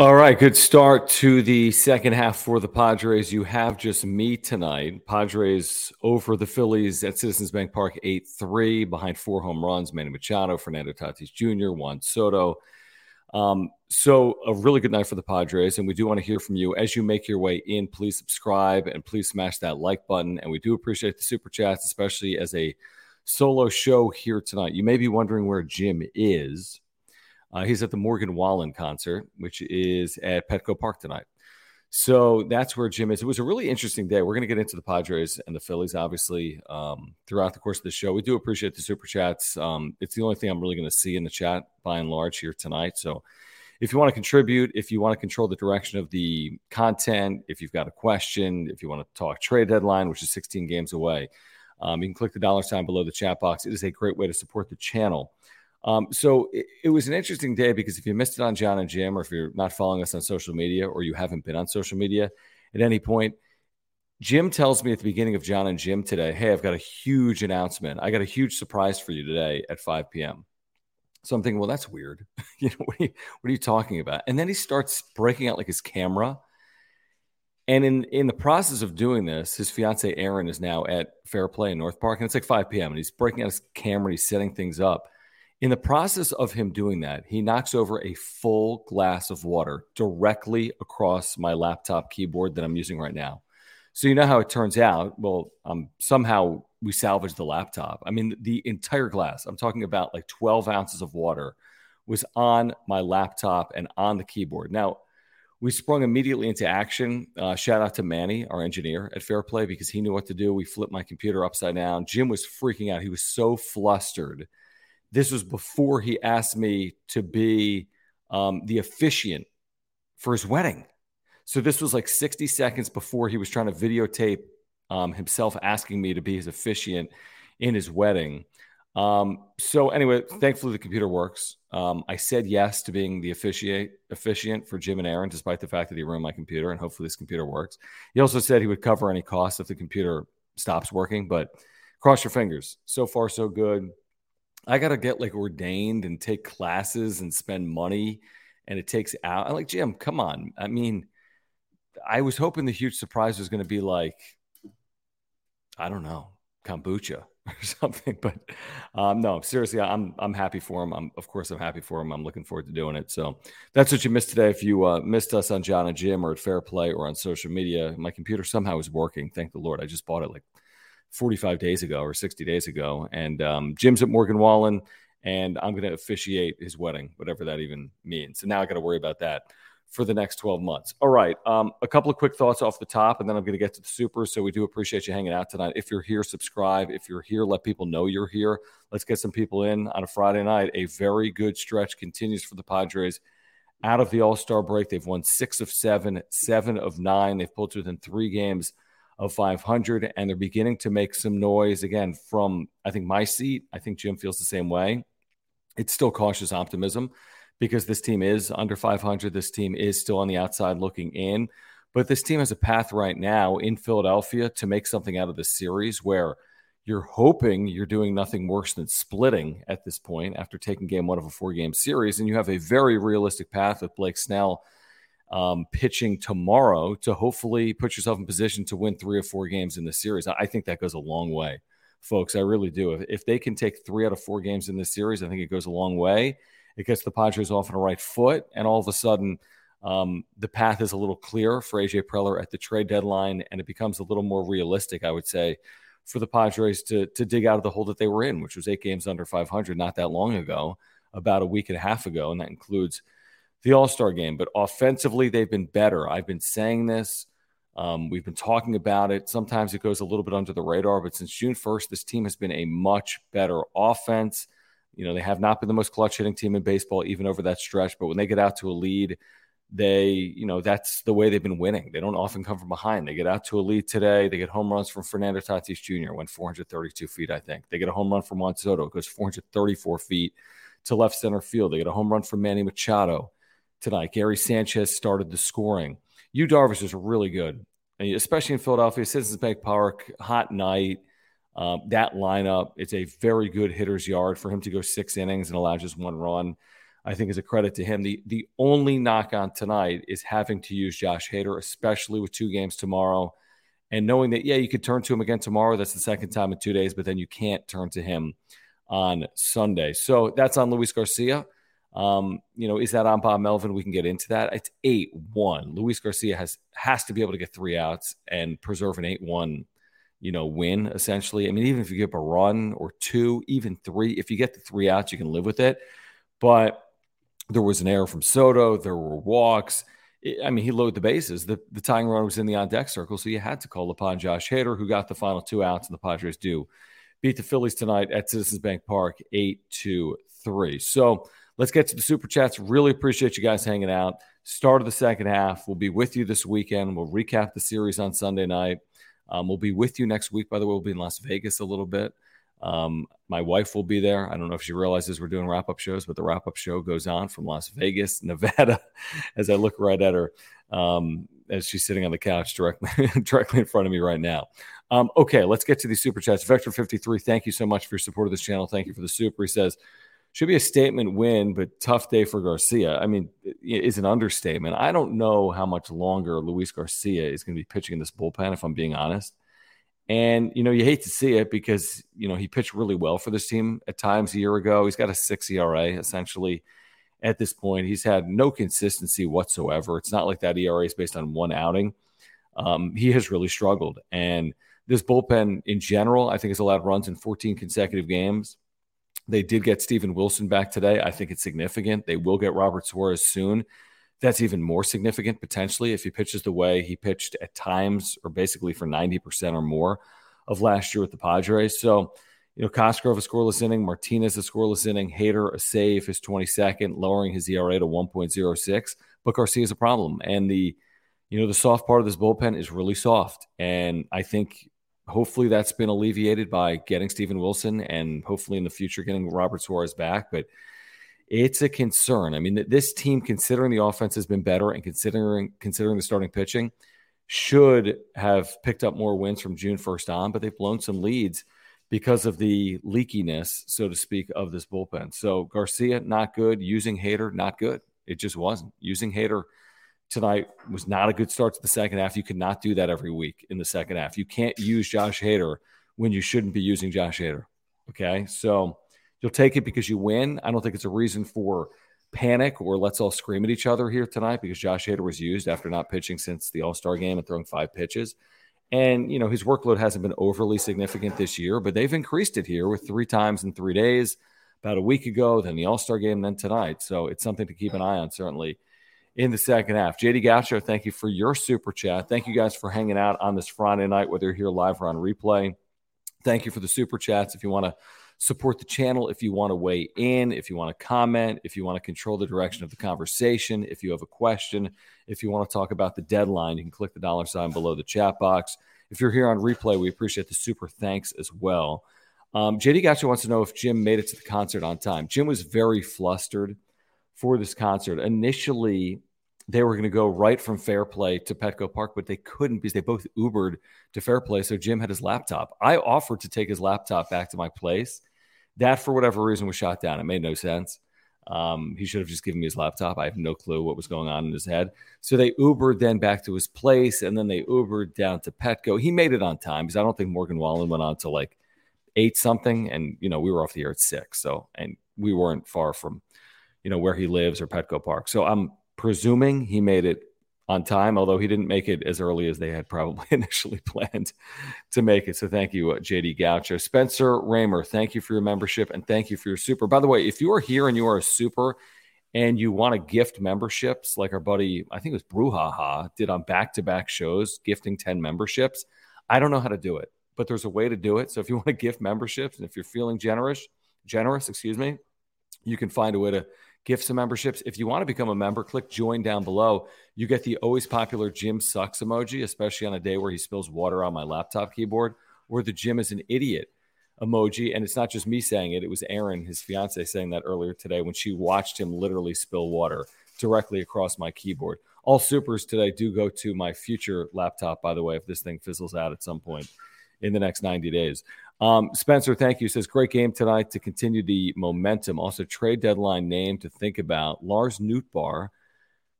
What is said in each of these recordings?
All right, good start to the second half for the Padres. You have just me tonight. Padres over the Phillies at Citizens Bank Park 8 3 behind four home runs Manny Machado, Fernando Tatis Jr., Juan Soto. Um, so, a really good night for the Padres. And we do want to hear from you as you make your way in. Please subscribe and please smash that like button. And we do appreciate the super chats, especially as a solo show here tonight. You may be wondering where Jim is. Uh, he's at the Morgan Wallen concert, which is at Petco Park tonight. So that's where Jim is. It was a really interesting day. We're going to get into the Padres and the Phillies, obviously, um, throughout the course of the show. We do appreciate the super chats. Um, it's the only thing I'm really going to see in the chat by and large here tonight. So if you want to contribute, if you want to control the direction of the content, if you've got a question, if you want to talk trade deadline, which is 16 games away, um, you can click the dollar sign below the chat box. It is a great way to support the channel. Um, so it, it, was an interesting day because if you missed it on John and Jim, or if you're not following us on social media, or you haven't been on social media at any point, Jim tells me at the beginning of John and Jim today, "Hey, I've got a huge announcement. I got a huge surprise for you today at 5 p.m." So I'm thinking, well, that's weird. you know, what are you, what are you talking about? And then he starts breaking out like his camera. And in in the process of doing this, his fiance Erin is now at Fair Play in North Park, and it's like 5 p.m. and he's breaking out his camera, he's setting things up. In the process of him doing that, he knocks over a full glass of water directly across my laptop keyboard that I'm using right now. So you know how it turns out. Well, um, somehow we salvaged the laptop. I mean, the entire glass. I'm talking about like 12 ounces of water was on my laptop and on the keyboard. Now, we sprung immediately into action. Uh, shout out to Manny, our engineer at Fairplay, because he knew what to do. We flipped my computer upside down. Jim was freaking out. He was so flustered this was before he asked me to be um, the officiant for his wedding. So this was like 60 seconds before he was trying to videotape um, himself asking me to be his officiant in his wedding. Um, so anyway, thankfully the computer works. Um, I said yes to being the officiate officiant for Jim and Erin, despite the fact that he ruined my computer, and hopefully this computer works. He also said he would cover any costs if the computer stops working, but cross your fingers. So far, so good. I got to get like ordained and take classes and spend money. And it takes out. I'm like, Jim, come on. I mean, I was hoping the huge surprise was going to be like, I don't know, kombucha or something. But um, no, seriously, I'm I'm happy for him. I'm of course I'm happy for him. I'm looking forward to doing it. So that's what you missed today. If you uh, missed us on John and Jim or at Fair Play or on social media, my computer somehow is working. Thank the Lord. I just bought it like 45 days ago or 60 days ago, and um, Jim's at Morgan Wallen. And I'm going to officiate his wedding, whatever that even means. So now I got to worry about that for the next 12 months. All right. Um, a couple of quick thoughts off the top, and then I'm going to get to the super. So we do appreciate you hanging out tonight. If you're here, subscribe. If you're here, let people know you're here. Let's get some people in on a Friday night. A very good stretch continues for the Padres out of the All Star break. They've won six of seven, seven of nine. They've pulled within three games of 500, and they're beginning to make some noise again from, I think, my seat. I think Jim feels the same way. It's still cautious optimism because this team is under 500. This team is still on the outside looking in. But this team has a path right now in Philadelphia to make something out of this series where you're hoping you're doing nothing worse than splitting at this point after taking game one of a four game series. And you have a very realistic path with Blake Snell um, pitching tomorrow to hopefully put yourself in position to win three or four games in the series. I think that goes a long way, folks. I really do. If, if they can take three out of four games in this series, I think it goes a long way. It gets the Padres off on a right foot, and all of a sudden, um, the path is a little clearer for AJ Preller at the trade deadline, and it becomes a little more realistic, I would say, for the Padres to to dig out of the hole that they were in, which was eight games under 500 not that long ago, about a week and a half ago, and that includes the All Star game. But offensively, they've been better. I've been saying this. Um, we've been talking about it. Sometimes it goes a little bit under the radar, but since June 1st, this team has been a much better offense. You know, they have not been the most clutch hitting team in baseball, even over that stretch. But when they get out to a lead, they, you know, that's the way they've been winning. They don't often come from behind. They get out to a lead today. They get home runs from Fernando Tatis Jr., went 432 feet, I think. They get a home run from Juan Soto, goes 434 feet to left center field. They get a home run from Manny Machado tonight. Gary Sanchez started the scoring. Yu Darvish is really good, especially in Philadelphia. Citizens Bank Park, hot night. Um, that lineup, it's a very good hitter's yard for him to go six innings and allow just one run. I think is a credit to him. The the only knock on tonight is having to use Josh Hader, especially with two games tomorrow, and knowing that yeah, you could turn to him again tomorrow. That's the second time in two days, but then you can't turn to him on Sunday. So that's on Luis Garcia. Um, you know, is that on Bob Melvin? We can get into that. It's eight one. Luis Garcia has has to be able to get three outs and preserve an eight one you know, win essentially. I mean, even if you give a run or two, even three, if you get the three outs, you can live with it. But there was an error from Soto. There were walks. I mean, he loaded the bases. The, the tying run was in the on deck circle, so you had to call upon Josh Hader, who got the final two outs, and the Padres do beat the Phillies tonight at Citizens Bank Park, eight to three. So let's get to the super chats. Really appreciate you guys hanging out. Start of the second half. We'll be with you this weekend. We'll recap the series on Sunday night. Um, we'll be with you next week. By the way, we'll be in Las Vegas a little bit. Um, my wife will be there. I don't know if she realizes we're doing wrap up shows, but the wrap up show goes on from Las Vegas, Nevada, as I look right at her um, as she's sitting on the couch directly directly in front of me right now. Um, okay, let's get to these super chats. Vector 53, thank you so much for your support of this channel. Thank you for the super. He says, should be a statement win, but tough day for Garcia. I mean, is an understatement. I don't know how much longer Luis Garcia is going to be pitching in this bullpen, if I'm being honest. And, you know, you hate to see it because, you know, he pitched really well for this team at times a year ago. He's got a six ERA essentially at this point. He's had no consistency whatsoever. It's not like that ERA is based on one outing. Um, he has really struggled. And this bullpen in general, I think, has allowed runs in 14 consecutive games. They did get Steven Wilson back today. I think it's significant. They will get Robert Suarez soon. That's even more significant potentially if he pitches the way he pitched at times, or basically for 90% or more of last year with the Padres. So, you know, Cosgrove a scoreless inning, Martinez a scoreless inning, Hader a save, his 22nd, lowering his ERA to 1.06. But Garcia is a problem. And the, you know, the soft part of this bullpen is really soft. And I think hopefully that's been alleviated by getting Steven Wilson and hopefully in the future getting Robert Suarez back. But it's a concern. I mean, this team, considering the offense has been better and considering considering the starting pitching, should have picked up more wins from June 1st on, but they've blown some leads because of the leakiness, so to speak, of this bullpen. So Garcia, not good. Using Hader, not good. It just wasn't. Using Hader – tonight was not a good start to the second half. You cannot do that every week in the second half. You can't use Josh Hader when you shouldn't be using Josh Hader. Okay. So you'll take it because you win. I don't think it's a reason for panic or let's all scream at each other here tonight because Josh Hader was used after not pitching since the All Star game and throwing five pitches. And, you know, his workload hasn't been overly significant this year, but they've increased it here with three times in three days, about a week ago, then the All Star game, then tonight. So it's something to keep an eye on, certainly in the second half. JD Gaucho, thank you for your super chat. Thank you guys for hanging out on this Friday night, whether you're here live or on replay. Thank you for the super chats. If you want to support the channel, if you want to weigh in, if you want to comment, if you want to control the direction of the conversation, if you have a question, if you want to talk about the deadline, you can click the dollar sign below the chat box. If you're here on replay, we appreciate the super thanks as well. Um, JD Gaucho wants to know if Jim made it to the concert on time. Jim was very flustered for this concert. Initially, they were going to go right from Fairplay to Petco Park, but they couldn't because they both Ubered to Fairplay. So Jim had his laptop. I offered to take his laptop back to my place. That, for whatever reason, was shot down. It made no sense. Um, he should have just given me his laptop. I have no clue what was going on in his head. So they Ubered then back to his place, and then they Ubered down to Petco. He made it on time because I don't think Morgan Wallen went on to like eight something, and you know we were off the air at six. So and we weren't far from you know where he lives or Petco Park. So I'm presuming he made it on time, although he didn't make it as early as they had probably initially planned to make it. So thank you, uh, JD Gaucho. Spencer Raymer, thank you for your membership and thank you for your super. By the way, if you are here and you are a super and you want to gift memberships, like our buddy, I think it was Brouhaha, did on back to back shows, gifting 10 memberships. I don't know how to do it, but there's a way to do it. So if you want to gift memberships and if you're feeling generous, generous, excuse me, you can find a way to gift and memberships. If you want to become a member, click join down below. You get the always popular Jim sucks emoji, especially on a day where he spills water on my laptop keyboard, or the Jim is an idiot emoji. And it's not just me saying it, it was Erin, his fiance, saying that earlier today when she watched him literally spill water directly across my keyboard. All supers today do go to my future laptop, by the way, if this thing fizzles out at some point in the next 90 days. Um, Spencer, thank you. Says great game tonight to continue the momentum. Also, trade deadline name to think about. Lars Nootbaar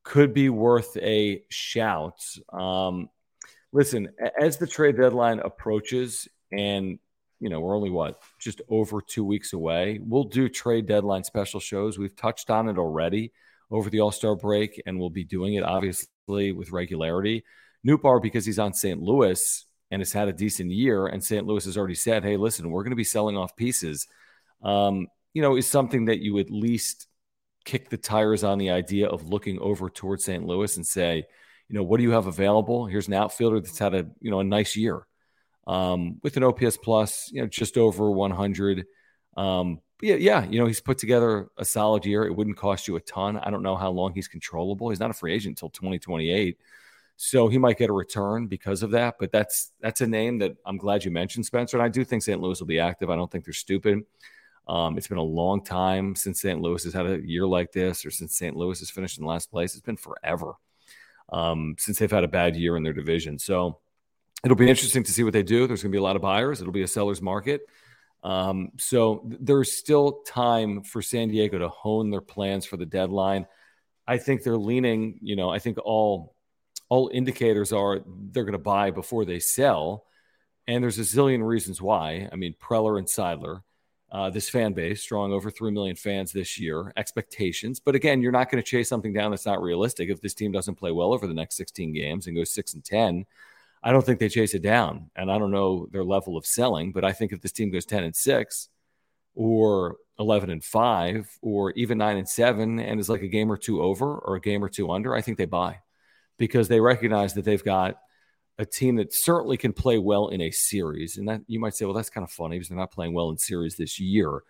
could be worth a shout. Um, listen, as the trade deadline approaches, and you know we're only what just over two weeks away. We'll do trade deadline special shows. We've touched on it already over the All Star break, and we'll be doing it obviously with regularity. Nootbaar because he's on St. Louis and has had a decent year, and St. Louis has already said, "Hey, listen, we're going to be selling off pieces," um, you know, is something that you at least kick the tires on the idea of looking over towards St. Louis and say, you know, what do you have available? Here's an outfielder that's had a you know a nice year um, with an OPS plus, you know, just over 100. Um, yeah, yeah, you know, he's put together a solid year. It wouldn't cost you a ton. I don't know how long he's controllable. He's not a free agent until 2028. So he might get a return because of that. But that's that's a name that I'm glad you mentioned, Spencer. And I do think St. Louis will be active. I don't think they're stupid. Um, it's been a long time since St. Louis has had a year like this, or since St. Louis has finished in last place. It's been forever um, since they've had a bad year in their division. So it'll be interesting to see what they do. There's going to be a lot of buyers. It'll be a seller's market. Um, so there's still time for San Diego to hone their plans for the deadline. I think they're leaning, you know, I think all all indicators are they're going to buy before they sell. And there's a zillion reasons why. I mean, Preller and Seidler, uh, this fan base, drawing over 3 million fans this year, expectations. But again, you're not going to chase something down that's not realistic. If this team doesn't play well over the next 16 games and goes 6 and 10, I don't think they chase it down. And I don't know their level of selling, but I think if this team goes 10 and 6 or 11 and 5 or even 9 and 7 and is like a game or two over or a game or two under, I think they buy because they recognize that they've got a team that certainly can play well in a series. And that you might say, well, that's kind of funny because they're not playing well in series this year.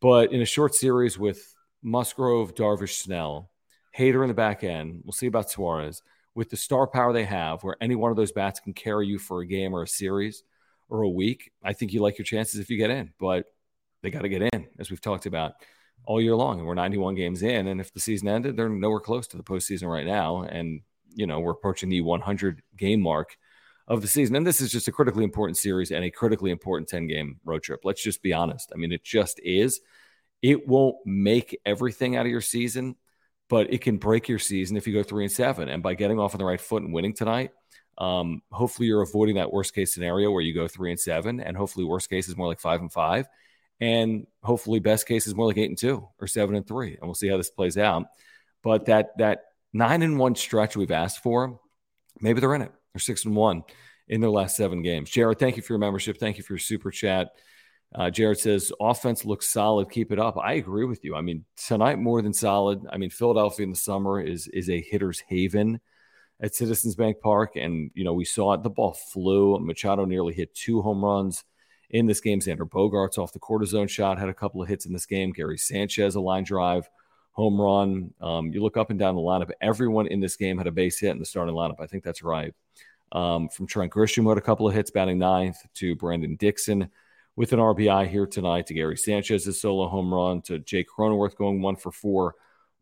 But in a short series with Musgrove, Darvish, Snell, Hader in the back end, we'll see about Suarez. With the star power they have, where any one of those bats can carry you for a game or a series or a week, I think you like your chances if you get in. But they got to get in, as we've talked about all year long. And we're 91 games in. And if the season ended, they're nowhere close to the postseason right now. And you know, we're approaching the 100 game mark of the season. And this is just a critically important series and a critically important 10 game road trip. Let's just be honest. I mean, it just is. It won't make everything out of your season, but it can break your season if you go three and seven. And by getting off on the right foot and winning tonight, Um, hopefully, you're avoiding that worst case scenario where you go three and seven, and hopefully, worst case is more like five and five, and hopefully, best case is more like eight and two or seven and three, and we'll see how this plays out. But that that nine and one stretch we've asked for, maybe they're in it. They're six and one in their last seven games. Jared, thank you for your membership. Thank you for your super chat. Uh, Jared says, offense looks solid. Keep it up. I agree with you. I mean, tonight more than solid. I mean, Philadelphia in the summer is is a hitter's haven at Citizens Bank Park. And, you know, we saw it. The ball flew. Machado nearly hit two home runs in this game. Xander Bogaerts off the cortisone shot had a couple of hits in this game. Gary Sanchez, a line drive, home run. Um, you look up and down the lineup. Everyone in this game had a base hit in the starting lineup. I think that's right. Um, from Trent Grisham, had a couple of hits, batting ninth, to Brandon Dixon with an RBI here tonight, to Gary Sanchez's solo home run, to Jake Cronenworth going one for four.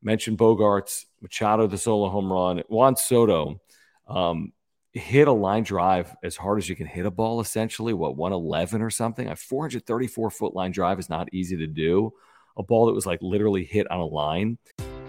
Mentioned Bogaerts, Machado, the solo home run. Juan Soto um, hit a line drive as hard as you can hit a ball, essentially, what, 111 or something? A 434 foot line drive is not easy to do. A ball that was like literally hit on a line.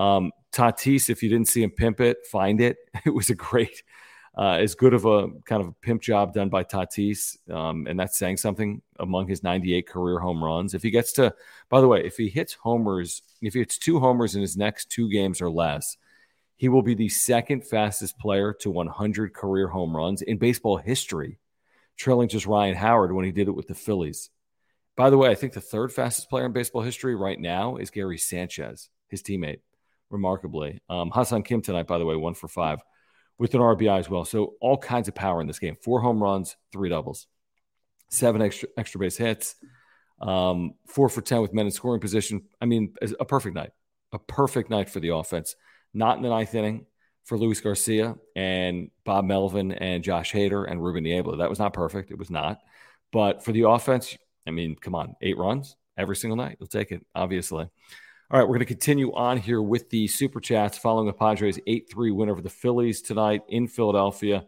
Um, Tatis, if you didn't see him pimp it, find it. It was a great, uh, as good of a kind of a pimp job done by Tatis. Um, and that's saying something among his 98 career home runs. If he gets to, by the way, if he hits homers, if he hits two homers in his next two games or less, he will be the second fastest player to 100 career home runs in baseball history, trailing just Ryan Howard when he did it with the Phillies. By the way, I think the third fastest player in baseball history right now is Gary Sanchez, his teammate remarkably. Um, Ha-Seong Kim tonight, by the way, one for five with an RBI as well. So all kinds of power in this game. Four home runs, three doubles, seven extra extra base hits, um, four for ten with men in scoring position. I mean, a perfect night, a perfect night for the offense. Not in the ninth inning for Luis Garcia and Bob Melvin and Josh Hader and Ruben Niebla. That was not perfect. It was not. But for the offense, I mean, come on, eight runs every single night. You'll take it, obviously. All right, we're going to continue on here with the super chats following the Padres 8 3 win over the Phillies tonight in Philadelphia.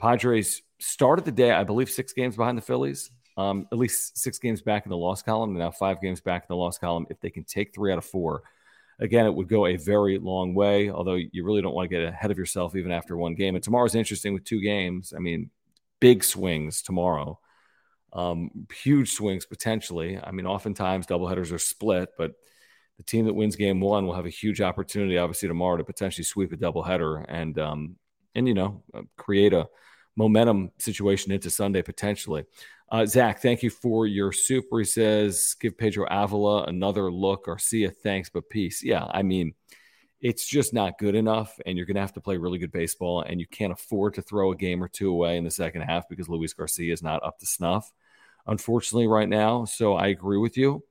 Padres started the day, I believe, six games behind the Phillies, um, at least six games back in the loss column, and now five games back in the loss column. If they can take three out of four, again, it would go a very long way, although you really don't want to get ahead of yourself even after one game. And tomorrow's interesting with two games. I mean, big swings tomorrow. Um, huge swings potentially. I mean, oftentimes doubleheaders are split, but the team that wins game one will have a huge opportunity, obviously, tomorrow to potentially sweep a doubleheader and um, and you know uh, create a momentum situation into Sunday potentially. Uh, Zach, thank you for your super. He says, give Pedro Avila another look. Garcia, thanks, but peace. Yeah, I mean, it's just not good enough, and you're going to have to play really good baseball, and you can't afford to throw a game or two away in the second half because Luis Garcia is not up to snuff, unfortunately, right now. So I agree with you.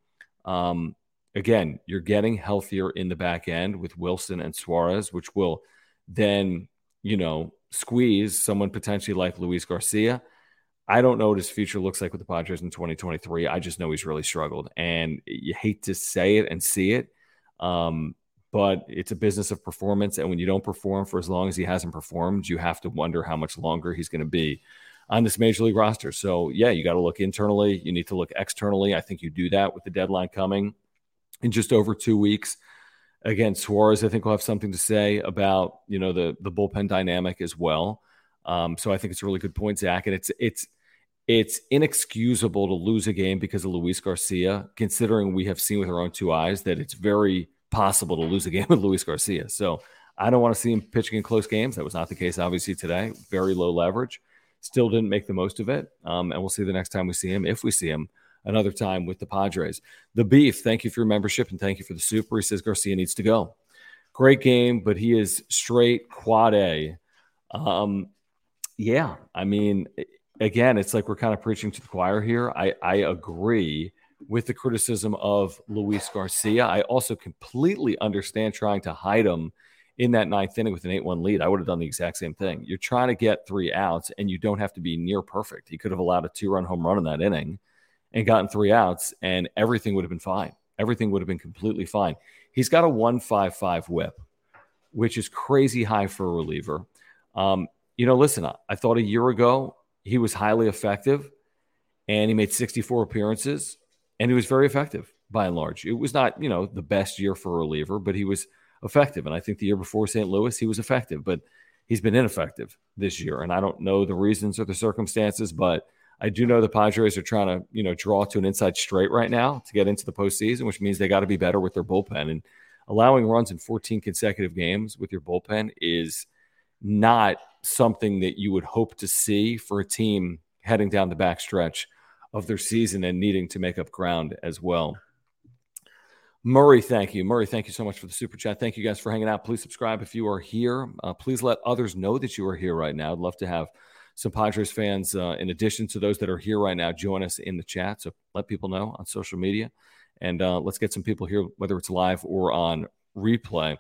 Um, again, you're getting healthier in the back end with Wilson and Suarez, which will then, you know, squeeze someone potentially like Luis Garcia. I don't know what his future looks like with the Padres in 2023. I just know he's really struggled, and you hate to say it and see it. Um, but it's a business of performance. And when you don't perform for as long as he hasn't performed, you have to wonder how much longer he's going to be on this major league roster. So, yeah, you got to look internally. You need to look externally. I think you do that with the deadline coming in just over two weeks. Again, Suarez, I think will have something to say about you know the the bullpen dynamic as well. Um, so I think it's a really good point, Zach, and it's it's it's inexcusable to lose a game because of Luis Garcia, considering we have seen with our own two eyes that it's very possible to lose a game with Luis Garcia. So I don't want to see him pitching in close games. That was not the case, obviously, today. Very low leverage. Still didn't make the most of it. Um, and we'll see the next time we see him, if we see him another time with the Padres. The Beef, thank you for your membership and thank you for the super. He says Garcia needs to go. Great game, but he is straight quad A. Um, yeah, I mean, again, it's like we're kind of preaching to the choir here. I, I agree with the criticism of Luis Garcia. I also completely understand trying to hide him in that ninth inning with an 8 1 lead. I would have done the exact same thing. You're trying to get three outs, and you don't have to be near perfect. He could have allowed a two run home run in that inning and gotten three outs, and everything would have been fine. Everything would have been completely fine. He's got a 155 whip, which is crazy high for a reliever. Um, you know, listen, I thought a year ago he was highly effective and he made 64 appearances and he was very effective by and large. It was not, you know, the best year for a reliever, but he was effective. And I think the year before St. Louis, he was effective, but he's been ineffective this year. And I don't know the reasons or the circumstances, but I do know the Padres are trying to, you know, draw to an inside straight right now to get into the postseason, which means they got to be better with their bullpen. And allowing runs in 14 consecutive games with your bullpen is not something that you would hope to see for a team heading down the back stretch of their season and needing to make up ground as well. Murray, thank you. Murray, thank you so much for the super chat. Thank you guys for hanging out. Please subscribe if you are here. Uh, please let others know that you are here right now. I'd love to have some Padres fans, uh, in addition to those that are here right now, join us in the chat. So let people know on social media. And uh, let's get some people here, whether it's live or on replay.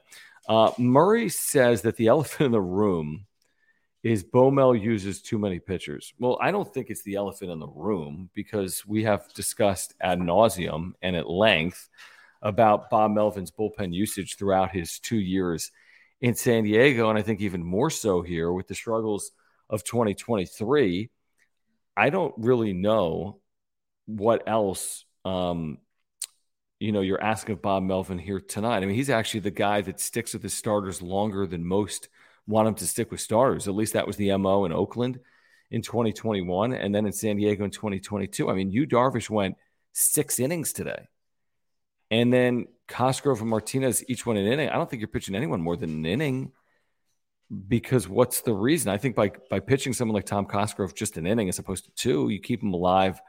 Uh, Murray says that the elephant in the room is BoMel uses too many pitchers. Well, I don't think it's the elephant in the room because we have discussed ad nauseum and at length about Bob Melvin's bullpen usage throughout his two years in San Diego. And I think even more so here with the struggles of 2023. I don't really know what else um, you know you're asking of Bob Melvin here tonight. I mean, he's actually the guy that sticks with his starters longer than most want him to stick with starters. At least that was the MO in Oakland in 2021 and then in San Diego in 2022. I mean, Yu Darvish went six innings today. And then Cosgrove and Martinez each won an inning. I don't think you're pitching anyone more than an inning because what's the reason? I think by by pitching someone like Tom Cosgrove just an inning as opposed to two, you keep him alive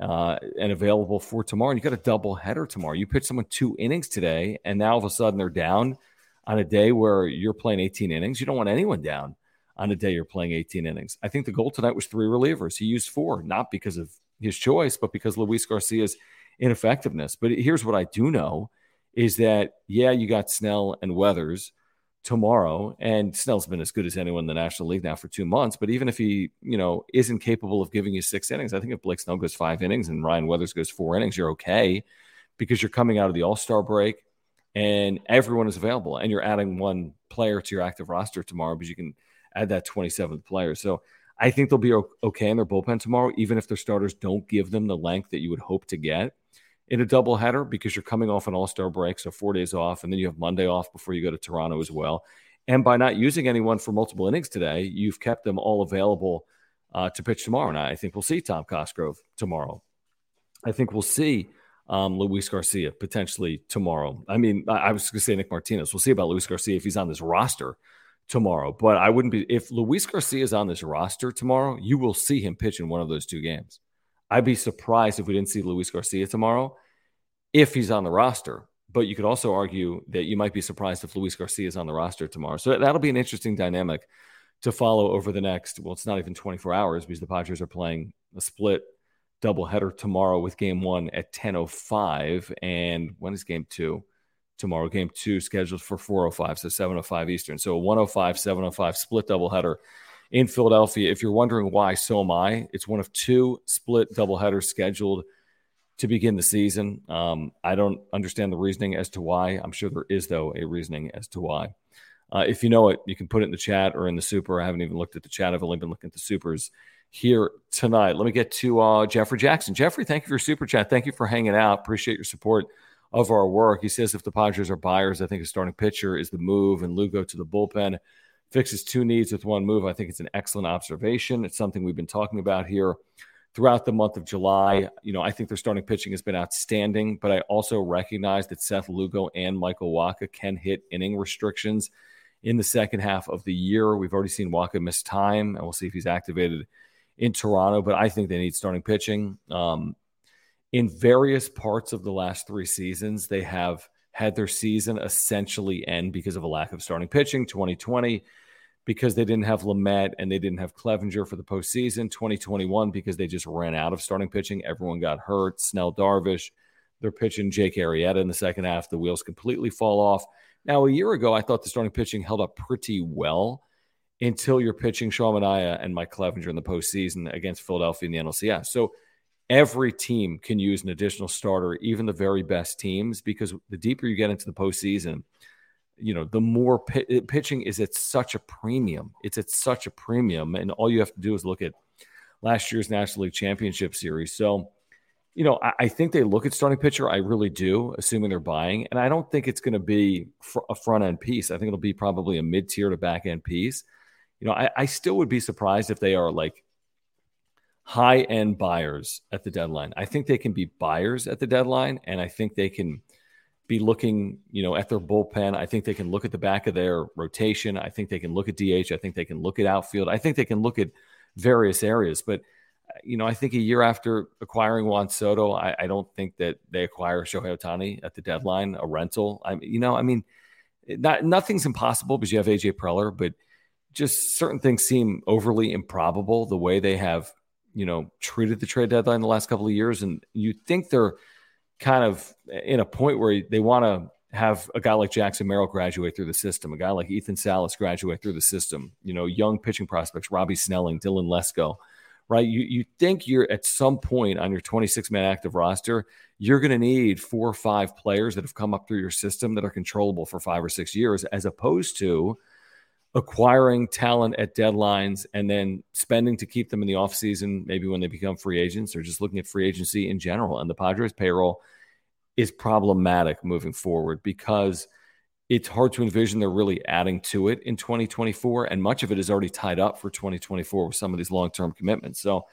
uh, and available for tomorrow. And you got a double header tomorrow. You pitch someone two innings today, and now all of a sudden they're down on a day where you're playing 18 innings. You don't want anyone down on a day you're playing 18 innings. I think the goal tonight was three relievers. He used four, not because of his choice, but because Luis Garcia's ineffectiveness. But here's what I do know is that, yeah, you got Snell and Weathers tomorrow. And Snell's been as good as anyone in the National League now for two months. But even if he, you know, isn't capable of giving you six innings, I think if Blake Snell goes five innings and Ryan Weathers goes four innings, you're okay because you're coming out of the All Star break and everyone is available. And you're adding one player to your active roster tomorrow because you can add that 27th player. So I think they'll be okay in their bullpen tomorrow, even if their starters don't give them the length that you would hope to get in a doubleheader because you're coming off an All Star break, so four days off, and then you have Monday off before you go to Toronto as well. And by not using anyone for multiple innings today, you've kept them all available uh, to pitch tomorrow. And I think we'll see Tom Cosgrove tomorrow. I think we'll see um, Luis Garcia potentially tomorrow. I mean, I, I was going to say Nick Martinez. We'll see about Luis Garcia if he's on this roster tomorrow. But I wouldn't be if Luis Garcia is on this roster tomorrow. You will see him pitch in one of those two games. I'd be surprised if we didn't see Luis Garcia tomorrow if he's on the roster. But you could also argue that you might be surprised if Luis Garcia is on the roster tomorrow. So that'll be an interesting dynamic to follow over the next, well, it's not even 24 hours because the Padres are playing a split doubleheader tomorrow with game one at 10.05. And when is game two? Tomorrow, game two scheduled for 4.05, so 7.05 Eastern. So a 105, 7.05 split doubleheader in Philadelphia. If you're wondering why, so am I. It's one of two split doubleheaders scheduled to begin the season. Um, I don't understand the reasoning as to why. I'm sure there is, though, a reasoning as to why. Uh, if you know it, you can put it in the chat or in the super. I haven't even looked at the chat. I've only been looking at the supers here tonight. Let me get to uh, Jeffrey Jackson. Jeffrey, thank you for your super chat. Thank you for hanging out. Appreciate your support of our work. He says if the Padres are buyers, I think a starting pitcher is the move and Lugo to the bullpen fixes two needs with one move. I think it's an excellent observation. It's something we've been talking about here throughout the month of July. You know, I think their starting pitching has been outstanding, but I also recognize that Seth Lugo and Michael Wacha can hit inning restrictions in the second half of the year. We've already seen Wacha miss time, and we'll see if he's activated in Toronto, but I think they need starting pitching. Um, in various parts of the last three seasons, they have had their season essentially end because of a lack of starting pitching. 2020, because they didn't have Lamet and they didn't have Clevinger for the postseason. 2021, because they just ran out of starting pitching. Everyone got hurt. Snell Darvish, they're pitching Jake Arrieta in the second half. The wheels completely fall off. Now, a year ago, I thought the starting pitching held up pretty well until you're pitching Sean Manaea and Mike Clevinger in the postseason against Philadelphia in the NLCS. So every team can use an additional starter, even the very best teams, because the deeper you get into the postseason, you know, the more p- pitching is at such a premium. It's at such a premium. And all you have to do is look at last year's National League Championship Series. So, you know, I, I think they look at starting pitcher. I really do, assuming they're buying. And I don't think it's going to be fr- a front end piece. I think it'll be probably a mid tier to back end piece you know, I, I still would be surprised if they are like high end buyers at the deadline. I think they can be buyers at the deadline, and I think they can be looking, you know, at their bullpen. I think they can look at the back of their rotation. I think they can look at DH. I think they can look at outfield. I think they can look at various areas. But, you know, I think a year after acquiring Juan Soto, I, I don't think that they acquire Shohei Ohtani at the deadline, a rental. I, you know, I mean, not nothing's impossible because you have AJ Preller, but – just certain things seem overly improbable the way they have, you know, treated the trade deadline the last couple of years. And you think they're kind of in a point where they want to have a guy like Jackson Merrill graduate through the system, a guy like Ethan Salas graduate through the system, you know, young pitching prospects, Robbie Snelling, Dylan Lesko, right? You, you think you're at some point on your 26 man active roster, you're going to need four or five players that have come up through your system that are controllable for five or six years, as opposed to acquiring talent at deadlines and then spending to keep them in the offseason, maybe when they become free agents or just looking at free agency in general. And the Padres payroll is problematic moving forward because it's hard to envision they're really adding to it in 2024. And much of it is already tied up for 2024 with some of these long term commitments. So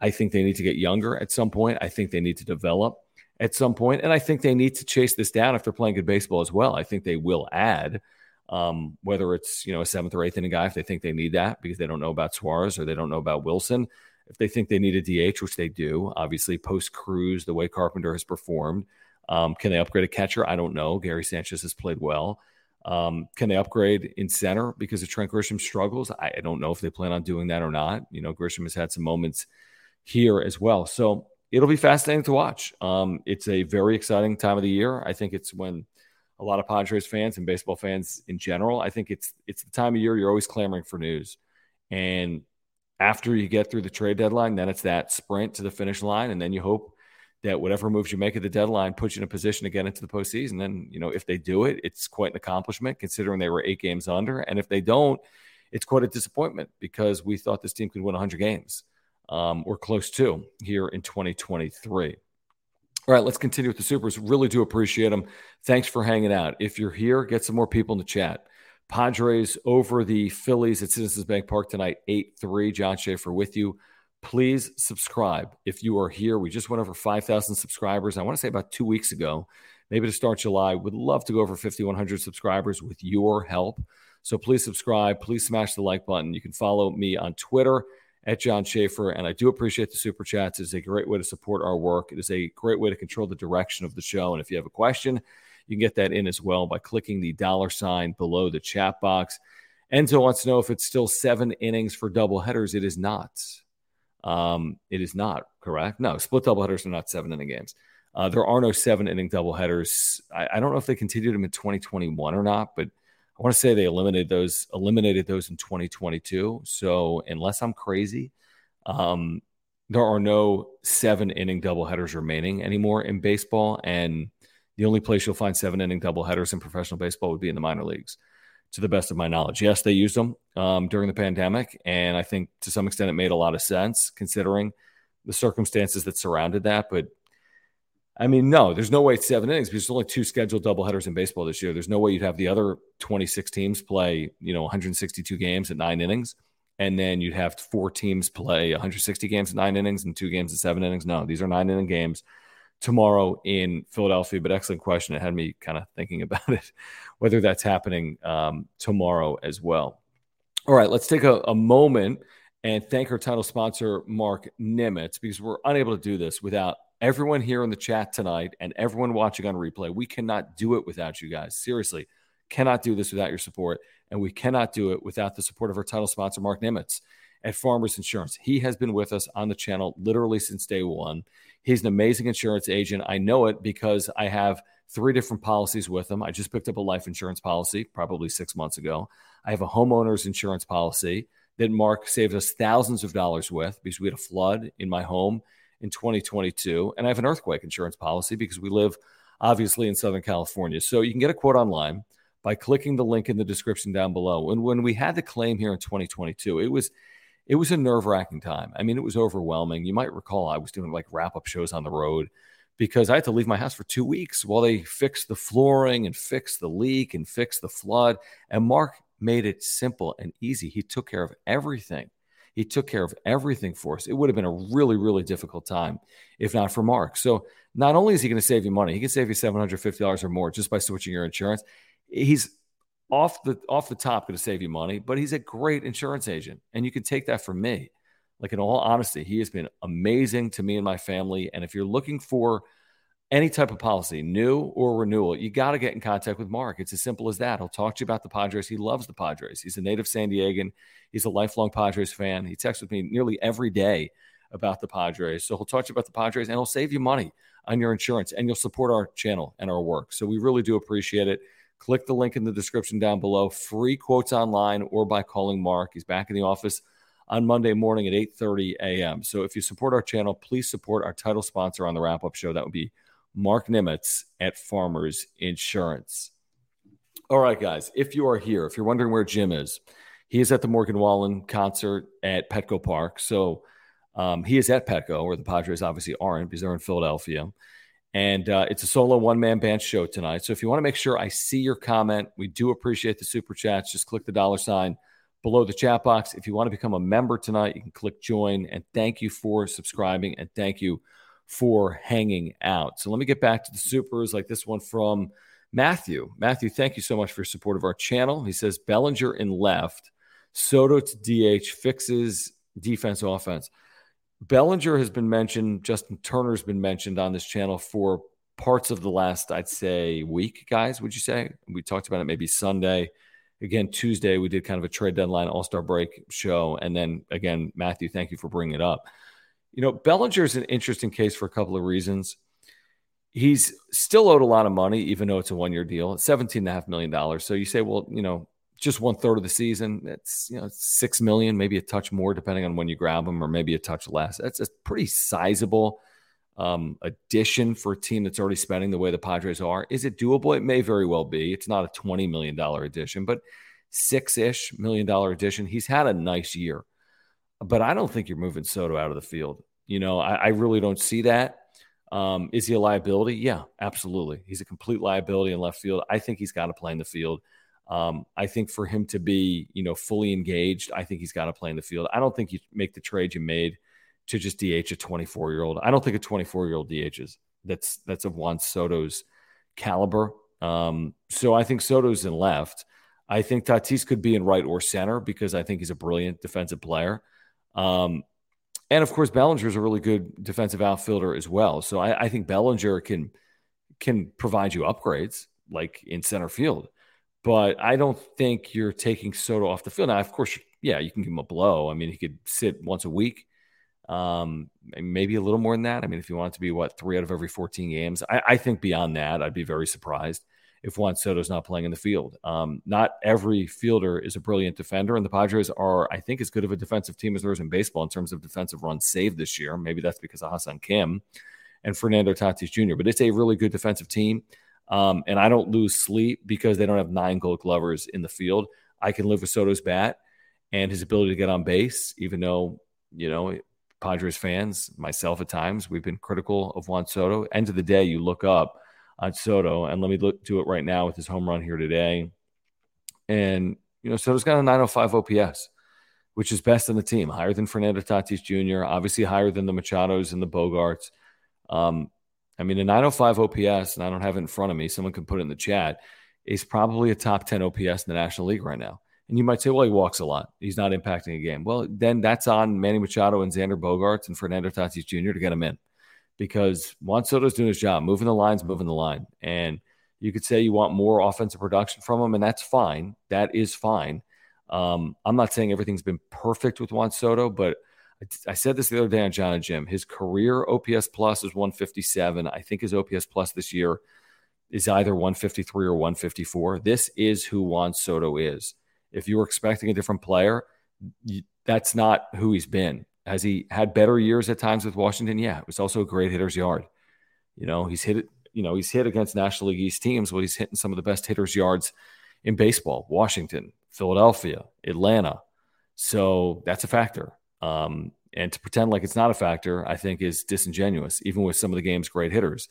I think they need to get younger at some point. I think they need to develop at some point, And I think they need to chase this down if they're playing good baseball as well. I think they will add um, whether it's you know a seventh or eighth inning guy if they think they need that because they don't know about Suarez or they don't know about Wilson. If they think they need a DH, which they do, obviously post Cruz, the way Carpenter has performed, um, can they upgrade a catcher? I don't know. Gary Sanchez has played well. Um, can they upgrade in center because of Trent Grisham struggles? I, I, don't know if they plan on doing that or not. You know, Grisham has had some moments here as well. So it'll be fascinating to watch. Um, it's a very exciting time of the year. I think it's when a lot of Padres fans and baseball fans in general. I think it's it's the time of year you're always clamoring for news. And after you get through the trade deadline, then it's that sprint to the finish line. And then you hope that whatever moves you make at the deadline puts you in a position to get into the postseason. And, you know, if they do it, it's quite an accomplishment considering they were eight games under. And if they don't, it's quite a disappointment because we thought this team could win 100 games um, or close to here in 2023. All right, let's continue with the supers. Really do appreciate them. Thanks for hanging out. If you're here, get some more people in the chat. Padres over the Phillies at Citizens Bank Park tonight, 8 3. John Schaefer with you. Please subscribe if you are here. We just went over 5,000 subscribers. I want to say about two weeks ago, maybe to start July. Would love to go over 5,100 subscribers with your help. So please subscribe. Please smash the like button. You can follow me on Twitter at John Schaefer. And I do appreciate the super chats. It's a great way to support our work. It is a great way to control the direction of the show. And if you have a question, you can get that in as well by clicking the dollar sign below the chat box. Enzo wants to know if it's still seven innings for double headers. It is not. Um, it is not correct. No, split double headers are not seven inning games. Uh, there are no seven inning double headers. I, I, don't know if they continued them in 2021 or not, but I want to say they eliminated those eliminated those in 2022. So unless I'm crazy, um, there are no seven inning doubleheaders remaining anymore in baseball. And the only place you'll find seven inning doubleheaders in professional baseball would be in the minor leagues, to the best of my knowledge. Yes, they used them um, during the pandemic. And I think to some extent it made a lot of sense considering the circumstances that surrounded that. But I mean, no, there's no way it's seven innings because there's only two scheduled doubleheaders in baseball this year. There's no way you'd have the other 26 teams play, you know, 162 games at nine innings and then you'd have four teams play 160 games at nine innings and two games at seven innings. No, these are nine inning games tomorrow in Philadelphia. But excellent question. It had me kind of thinking about it, whether that's happening um, tomorrow as well. All right, let's take a, a moment and thank our title sponsor, Marc Nimetz, because we're unable to do this without everyone here in the chat tonight and everyone watching on replay. We cannot do it without you guys. Seriously, cannot do this without your support. And we cannot do it without the support of our title sponsor, Marc Nimetz at Farmers Insurance. He has been with us on the channel literally since day one. He's an amazing insurance agent. I know it because I have three different policies with him. I just picked up a life insurance policy probably six months ago. I have a homeowner's insurance policy that Marc saved us thousands of dollars with because we had a flood in my home in 2022. And I have an earthquake insurance policy because we live obviously in Southern California. So you can get a quote online by clicking the link in the description down below. And when we had the claim here in 2022, it was it was a nerve-wracking time. I mean, it was overwhelming. You might recall I was doing like wrap-up shows on the road because I had to leave my house for two weeks while they fixed the flooring and fixed the leak and fixed the flood. And Marc made it simple and easy. He took care of everything. He took care of everything for us. It would have been a really, really difficult time if not for Marc. So not only is he going to save you money, he can save you $750 or more just by switching your insurance he's off the off the top going to save you money, but he's a great insurance agent, and you can take that from me. Like in all honesty, he has been amazing to me and my family. And if you're looking for any type of policy, new or renewal, you got to get in contact with Marc. It's as simple as that. He'll talk to you about the Padres. He loves the Padres. He's a native San Diegan. He's a lifelong Padres fan. He texts with me nearly every day about the Padres. So he'll talk to you about the Padres and he'll save you money on your insurance and you'll support our channel and our work. So we really do appreciate it. Click the link in the description down below. Free quotes online or by calling Marc. He's back in the office on Monday morning at 8:30 a.m. So if you support our channel, please support our title sponsor on the wrap up show. That would be Marc Nimetz at Farmers Insurance. All right, guys, if you are here, if you're wondering where Jim is, he is at the Morgan Wallen concert at Petco Park. So um, he is at Petco, where the Padres obviously aren't because they're in Philadelphia. And uh, it's a solo one man band show tonight. So if you want to make sure I see your comment, we do appreciate the super chats. Just click the dollar sign below the chat box. If you want to become a member tonight, you can click join. And thank you for subscribing and thank you for hanging out. So let me get back to the supers like this one from Matthew. Matthew, thank you so much for your support of our channel. He says Bellinger in left, Soto to DH fixes defense offense. Bellinger has been mentioned. Justin Turner's been mentioned on this channel for parts of the last, I'd say, week, guys. Would you say? We talked about it maybe Sunday. Again, Tuesday, we did kind of a trade deadline all star break show. And then again, Matthew, thank you for bringing it up. You know, Bellinger is an interesting case for a couple of reasons. He's still owed a lot of money, even though it's a one year deal, $17.5 million. So you say, well, you know, just one third of the season. It's you know six million, maybe a touch more depending on when you grab them, or maybe a touch less. That's a pretty sizable um, addition for a team that's already spending the way the Padres are. Is it doable? It may very well be. It's not a twenty million dollar addition, but six ish million dollar addition. He's had a nice year, but I don't think you're moving Soto out of the field. You know, I, I really don't see that. Um, is he a liability? Yeah, absolutely. He's a complete liability in left field. I think he's got to play in the field. Um, I think for him to be, you know, fully engaged, I think he's got to play in the field. I don't think you make the trade you made to just DH a 24 year old. I don't think a 24 year old DHs. That's that's of Juan Soto's caliber. Um, so I think Soto's in left. I think Tatis could be in right or center because I think he's a brilliant defensive player. Um, and of course, Bellinger is a really good defensive outfielder as well. So I, I think Bellinger can can provide you upgrades like in center field but I don't think you're taking Soto off the field. Now, of course, yeah, you can give him a blow. I mean, he could sit once a week, um, maybe a little more than that. I mean, if you want it to be what three out of every 14 games, I, I think beyond that, I'd be very surprised if Juan Soto's not playing in the field. Um, not every fielder is a brilliant defender, and the Padres are, I think, as good of a defensive team as there is in baseball in terms of defensive runs saved this year. Maybe that's because of Ha-Seong Kim and Fernando Tatis Jr., but it's a really good defensive team. Um, and I don't lose sleep because they don't have nine gold glovers in the field. I can live with Soto's bat and his ability to get on base, even though, you know, Padres fans, myself at times, we've been critical of Juan Soto. End of the day, you look up on Soto, and let me look, do it right now with his home run here today. And, you know, Soto's got a 905 OPS, which is best in the team, higher than Fernando Tatis Jr., obviously higher than the Machados and the Bogaerts. Um, I mean, a 905 OPS, and I don't have it in front of me, someone can put it in the chat, is probably a top 10 OPS in the National League right now. And you might say, well, he walks a lot. He's not impacting a game. Well, then that's on Manny Machado and Xander Bogaerts and Fernando Tatis Jr. to get him in because Juan Soto's doing his job, moving the lines, moving the line. And you could say you want more offensive production from him, and that's fine. That is fine. Um, I'm not saying everything's been perfect with Juan Soto, but I, I said this the other day on John and Jim. His career OPS plus is 157. I think his OPS plus this year is either 153 or 154. This is who Juan Soto is. If you were expecting a different player, that's not who he's been. Has he had better years at times with Washington? Yeah, it was also a great hitter's yard. You know, he's hit it. You know, he's hit against National League East teams. Well, he's hitting some of the best hitters' yards in baseball: Washington, Philadelphia, Atlanta. So that's a factor. Um, and to pretend like it's not a factor, I think, is disingenuous. Even with some of the game's great hitters,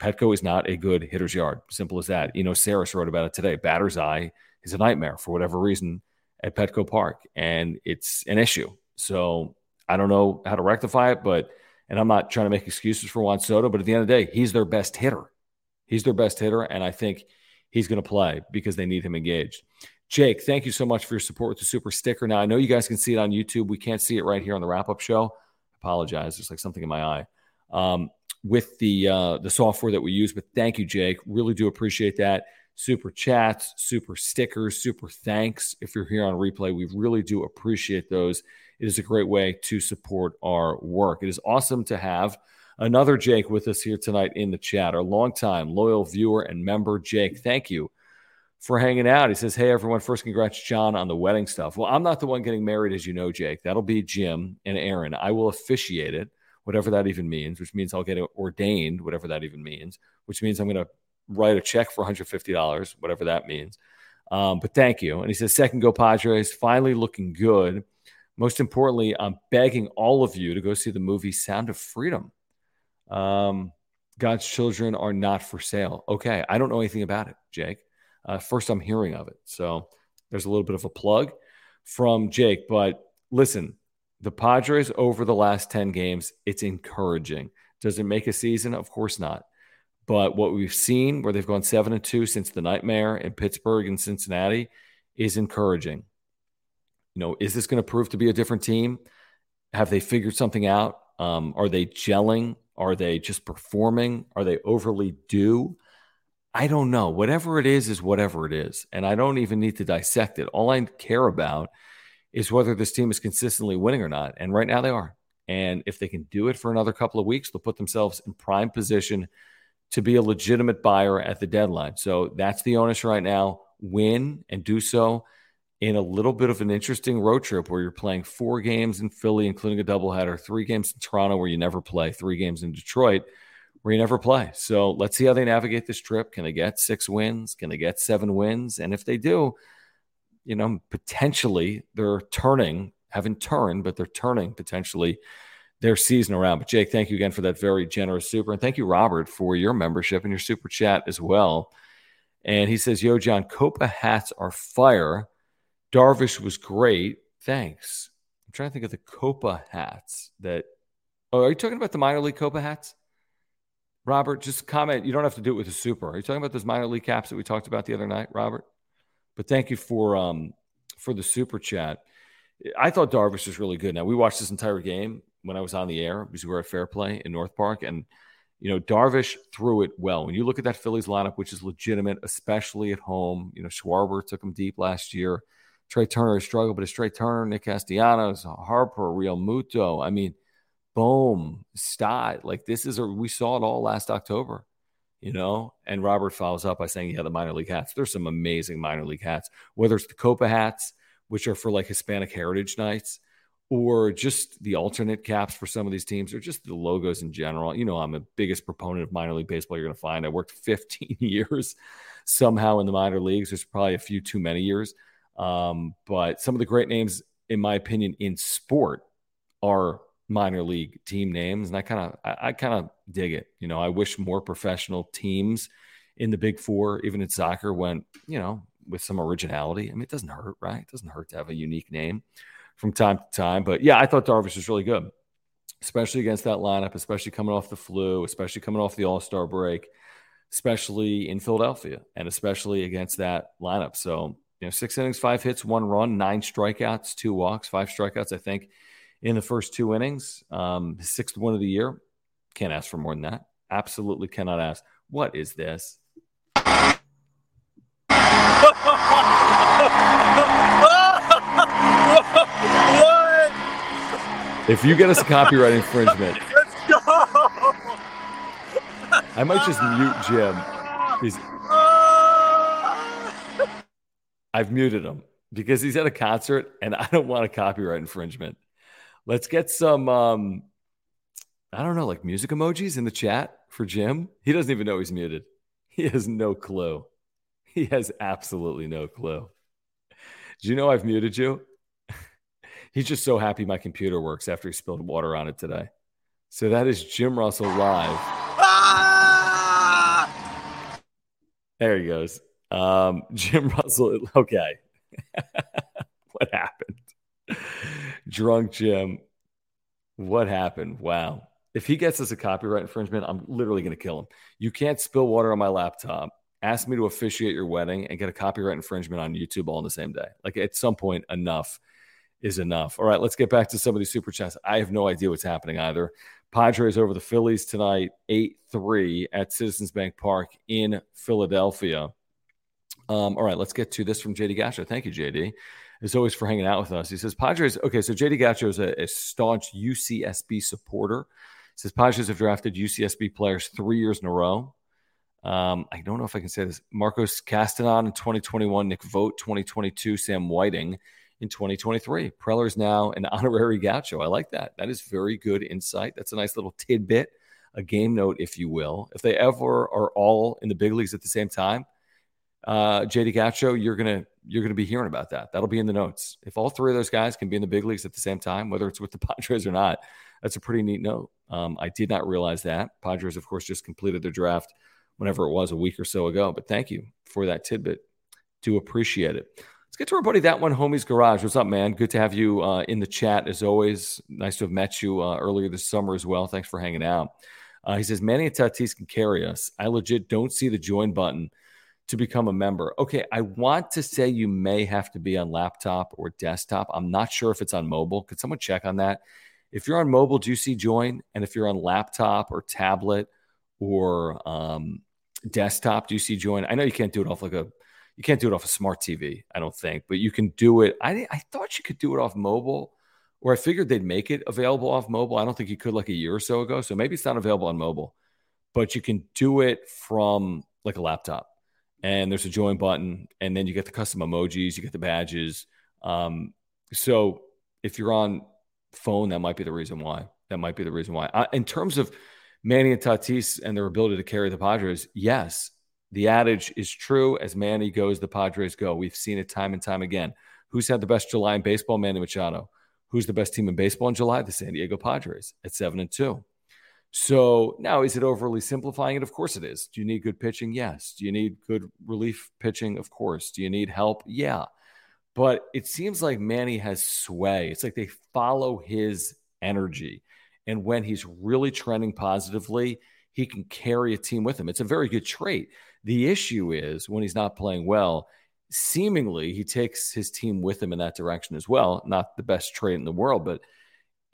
Petco is not a good hitter's yard. Simple as that. You know, Sarris wrote about it today. Batter's eye is a nightmare for whatever reason at Petco Park, and it's an issue. So I don't know how to rectify it, but and I'm not trying to make excuses for Juan Soto, but at the end of the day, he's their best hitter. He's their best hitter, and I think he's going to play because they need him engaged. Jake, thank you so much for your support with the super sticker. Now I know you guys can see it on YouTube. We can't see it right here on the wrap up show. apologize. There's like something in my eye. Um, with the uh, the software that we use, but thank you, Jake. Really do appreciate that. Super chats, super stickers, super thanks. If you're here on replay, we really do appreciate those. It is a great way to support our work. It is awesome to have another Jake with us here tonight in the chat, our longtime loyal viewer and member, Jake. Thank you for hanging out. He says, Hey, everyone, first, congrats, John, on the wedding stuff. Well, I'm not the one getting married, as you know, Jake. That'll be Jim and Erin. I will officiate it, whatever that even means, which means I'll get ordained, whatever that even means, which means I'm going to write a check for $150, whatever that means. Um, but thank you. And he says, Second go Padres, finally looking good. Most importantly, I'm begging all of you to go see the movie Sound of Freedom. Um, God's children are not for sale. Okay, I don't know anything about it, Jake. Uh, first, I'm hearing of it. So there's a little bit of a plug from Jake. But listen, the Padres over the last 10 games, it's encouraging. Does it make a season? Of course not. But what we've seen, where they've gone seven and two since the nightmare in Pittsburgh and Cincinnati, is encouraging. You know, is this going to prove to be a different team? Have they figured something out? Um, are they gelling? Are they just performing? Are they overly due? I don't know. Whatever it is, is whatever it is. And I don't even need to dissect it. All I care about is whether this team is consistently winning or not. And right now they are. And if they can do it for another couple of weeks, they'll put themselves in prime position to be a legitimate buyer at the deadline. So that's the onus right now. Win and do so in a little bit of an interesting road trip where you're playing four games in Philly, including a doubleheader, three games in Toronto where you never play, three games in Detroit where you never play. So let's see how they navigate this trip. Can they get six wins? Can they get seven wins? And if they do, you know, potentially they're turning, haven't turned, but they're turning potentially their season around. But Jake, thank you again for that very generous super. And thank you, Robert, for your membership and your super chat as well. And he says, Yo, John, Copa hats are fire. Darvish was great. Thanks. I'm trying to think of the Copa hats that. Oh, are you talking about the minor league Copa hats? Robert, just comment. You don't have to do it with a super. Are you talking about those minor league caps that we talked about the other night, Robert? But thank you for um for the super chat. I thought Darvish was really good. Now we watched this entire game when I was on the air because we were at Fair Play in North Park, and you know Darvish threw it well. When you look at that Phillies lineup, which is legitimate, especially at home, you know Schwarber took him deep last year. Trea Turner struggled, but it's Trea Turner, Nick Castellanos, Harper, Realmuto. I mean, Bohm, Stott. Like this is a we saw it all last October. you know? And Robert follows up by saying, yeah, the minor league hats. There's some amazing minor league hats, whether it's the Copa hats, which are for like Hispanic Heritage Nights, or just the alternate caps for some of these teams, or just the logos in general. You know, I'm the biggest proponent of minor league baseball you're going to find. I worked 15 years somehow in the minor leagues. There's probably a few too many years. Um, but some of the great names, in my opinion, in sport are minor league team names. And I kind of, I, I kind of dig it. You know, I wish more professional teams in the big four, even in soccer, went, you know, with some originality. I mean, it doesn't hurt, right? It doesn't hurt to have a unique name from time to time. But yeah, I thought Darvish was really good, especially against that lineup, especially coming off the flu, especially coming off the All Star break, especially in Philadelphia, and especially against that lineup. So, you know, six innings, five hits, one run, nine strikeouts, two walks, five strikeouts, I think, in the first two innings. Um, his sixth one of the year. Can't ask for more than that. Absolutely cannot ask. What is this? what? If you get us a copyright infringement, Let's go. I might just mute Jim. He's, I've muted him because he's at a concert and I don't want a copyright infringement. Let's get some, um, I don't know, like music emojis in the chat for Jim. He doesn't even know he's muted. He has no clue. He has absolutely no clue. Do you know I've muted you? He's just so happy my computer works after he spilled water on it today. So that is Jim Russell live. Ah! There he goes. Um, Jim Russell. Okay. what happened? Drunk Jim. What happened? Wow. If he gets us a copyright infringement, I'm literally going to kill him. You can't spill water on my laptop, ask me to officiate your wedding, and get a copyright infringement on YouTube all in the same day. Like at some point, enough is enough. All right, let's get back to some of these super chats. I have no idea what's happening either. Padres over the Phillies tonight, 8 3 at Citizens Bank Park in Philadelphia. Um, all right, let's get to this from JD Gaucho. Thank you, JD, as always, for hanging out with us. He says, Padres, okay, so JD Gaucho is a, a staunch UCSB supporter. He says, Padres have drafted UCSB players three years in a row. Um, I don't know if I can say this. Marcos Castanon in 2021, Nick Vogt 2022, Sam Whiting in 2023. Preller is now an honorary Gaucho. I like that. That is very good insight. That's a nice little tidbit, a game note, if you will. If they ever are all in the big leagues at the same time, uh, JD Gaucho, you're gonna you're gonna be hearing about that. That'll be in the notes. If all three of those guys can be in the big leagues at the same time, whether it's with the Padres or not, that's a pretty neat note. Um, I did not realize that. Padres, of course, just completed their draft whenever it was a week or so ago. But thank you for that tidbit. Do appreciate it. Let's get to our buddy that one, homies garage. What's up, man? Good to have you uh, in the chat as always. Nice to have met you uh, earlier this summer as well. Thanks for hanging out. Uh, he says Manny and Tatis can carry us. I legit don't see the join button to become a member. Okay, I want to say you may have to be on laptop or desktop. I'm not sure if it's on mobile. Could someone check on that? If you're on mobile, do you see join? And if you're on laptop or tablet or um, desktop, do you see join? I know you can't do it off like a you can't do it off a smart TV, I don't think, but you can do it. I I thought you could do it off mobile, or I figured they'd make it available off mobile. I don't think you could like a year or so ago, so maybe it's not available on mobile, but you can do it from like a laptop. And there's a join button, and then you get the custom emojis, you get the badges. Um, so if you're on phone, that might be the reason why. That might be the reason why. I, in terms of Manny and Tatis and their ability to carry the Padres, yes, the adage is true. As Manny goes, the Padres go. We've seen it time and time again. Who's had the best July in baseball? Manny Machado. Who's the best team in baseball in July? The San Diego Padres at seven and two. So now, is it overly simplifying it? Of course it is. Do you need good pitching? Yes. Do you need good relief pitching? Of course. Do you need help? Yeah. But it seems like Manny has sway. It's like they follow his energy. And when he's really trending positively, he can carry a team with him. It's a very good trait. The issue is when he's not playing well, seemingly he takes his team with him in that direction as well. Not the best trait in the world, but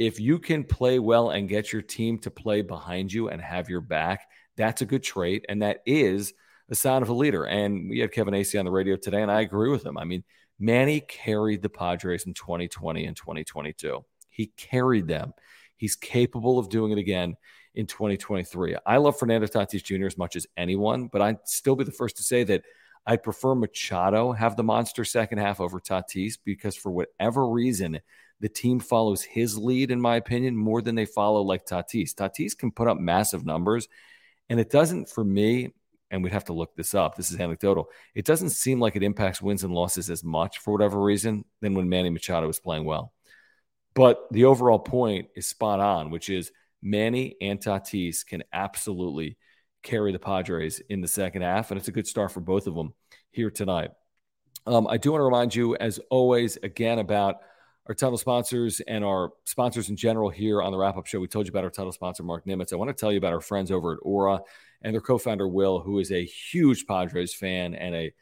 if you can play well and get your team to play behind you and have your back, that's a good trait. And that is a sign of a leader. And we had Kevin Acee on the radio today, and I agree with him. I mean, Manny carried the Padres in 2020 and 2022. He carried them. He's capable of doing it again in 2023. I love Fernando Tatis Jr. as much as anyone, but I'd still be the first to say that I prefer Machado have the monster second half over Tatis because for whatever reason, the team follows his lead, in my opinion, more than they follow like Tatis. Tatis can put up massive numbers, and it doesn't, for me, and we'd have to look this up. This is anecdotal. It doesn't seem like it impacts wins and losses as much for whatever reason than when Manny Machado was playing well. But the overall point is spot on, which is Manny and Tatis can absolutely carry the Padres in the second half, and it's a good start for both of them here tonight. Um, I do want to remind you, as always, again about our title sponsors and our sponsors in general here on the wrap up show. We told you about our title sponsor, Marc Nimetz. I want to tell you about our friends over at Aura and their co founder, Will, who is a huge Padres fan and a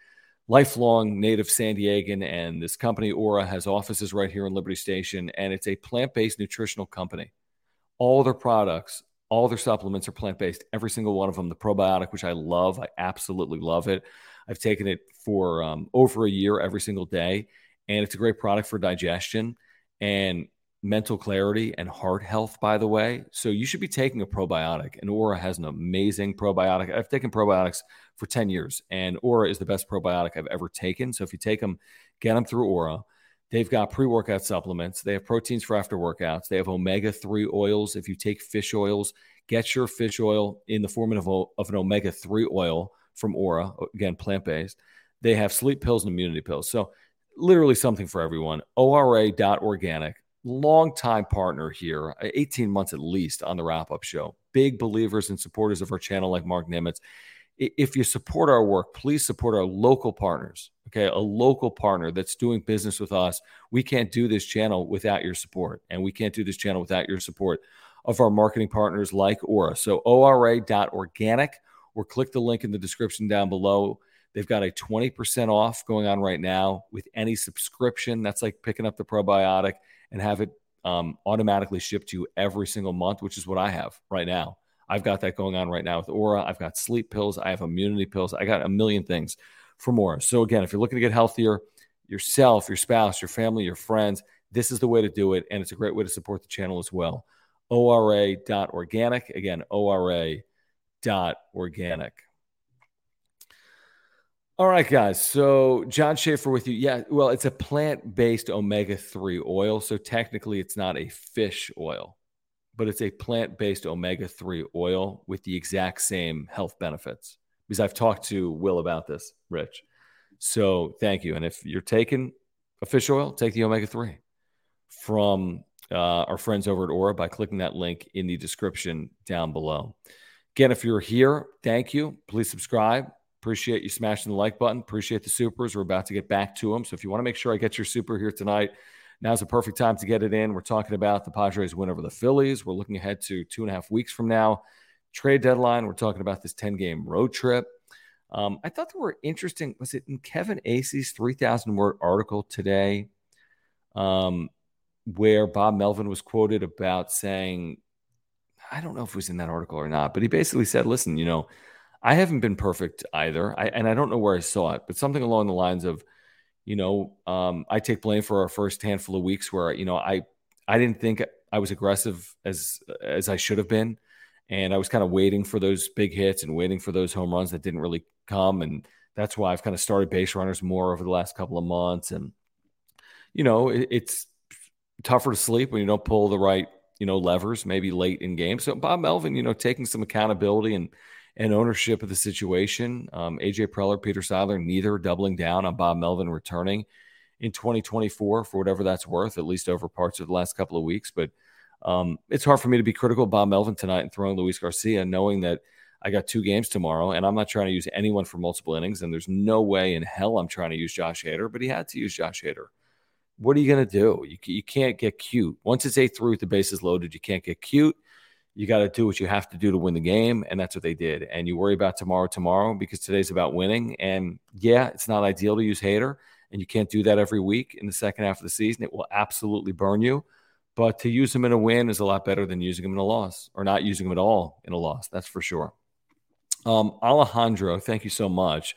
lifelong native San Diegan. And this company, Aura, has offices right here in Liberty Station, and it's a plant based nutritional company. All their products, all their supplements are plant based, every single one of them. The probiotic, which I love, I absolutely love it. I've taken it for um, over a year every single day, and it's a great product for digestion and mental clarity and heart health, by the way. So you should be taking a probiotic, and Aura has an amazing probiotic. I've taken probiotics for 10 years, and Aura is the best probiotic I've ever taken. So if you take them, get them through Aura. They've got pre workout supplements. They have proteins for after workouts. They have omega 3 oils. If you take fish oils, get your fish oil in the form of, of an omega 3 oil from Aura, again, plant based. They have sleep pills and immunity pills. So, literally something for everyone. ORA.organic, longtime partner here, uh, 18 months at least on the wrap up show. Big believers and supporters of our channel, like Marc Nimetz. If you support our work, please support our local partners. Okay, a local partner that's doing business with us. We can't do this channel without your support, and we can't do this channel without your support of our marketing partners like Aura. So, ORA.organic or click the link in the description down below. They've got a 20% off going on right now with any subscription. That's like picking up the probiotic and have it um, automatically shipped to you every single month, which is what I have right now. I've got that going on right now with Aura. I've got sleep pills. I have immunity pills. I got a million things for more. So, again, if you're looking to get healthier, yourself, your spouse, your family, your friends, this is the way to do it. And it's a great way to support the channel as well. ORA.organic. Again, ORA dot organic. All right, guys. So John Schaefer with you. Yeah, well, it's a plant-based omega-3 oil. So technically it's not a fish oil, but it's a plant-based omega-3 oil with the exact same health benefits. Because I've talked to Will about this, Rich. So thank you. And if you're taking a fish oil, take the omega-3 from uh, our friends over at Aura by clicking that link in the description down below. Again, if you're here, thank you. Please subscribe. Appreciate you smashing the like button. Appreciate the supers. We're about to get back to them. So if you want to make sure I get your super here tonight, now's the perfect time to get it in. We're talking about the Padres win over the Phillies. We're looking ahead to two and a half weeks from now. Trade deadline. We're talking about this 10 game road trip. Um, I thought there were interesting. Was it in Kevin Acee's 3,000 word article today, um, where Bob Melvin was quoted about saying I don't know if it was in that article or not, but he basically said, listen, you know, I haven't been perfect either. I, and I don't know where I saw it, but something along the lines of, you know, um, I take blame for our first handful of weeks where, you know, I, I didn't think I was aggressive as, as I should have been. And I was kind of waiting for those big hits and waiting for those home runs that didn't really come. And that's why I've kind of started base runners more over the last couple of months. And, you know, it, it's tougher to sleep when you don't pull the right you know, levers maybe late in games. So Bob Melvin, you know, taking some accountability and and ownership of the situation. Um, AJ Preller, Peter Seidler, neither doubling down on Bob Melvin returning in 2024 for whatever that's worth, at least over parts of the last couple of weeks. But um, it's hard for me to be critical of Bob Melvin tonight and throwing Luis Garcia, knowing that I got two games tomorrow, and I'm not trying to use anyone for multiple innings. And there's no way in hell I'm trying to use Josh Hader, but he had to use Josh Hader what are you going to do? You, you can't get cute. Once it's 8 3 with the bases loaded, you can't get cute. You got to do what you have to do to win the game. And that's what they did. And you worry about tomorrow, tomorrow, because today's about winning. And yeah, it's not ideal to use Hader, And you can't do that every week in the second half of the season. It will absolutely burn you. But to use him in a win is a lot better than using him in a loss or not using him at all in a loss. That's for sure. Um, Alejandro, thank you so much.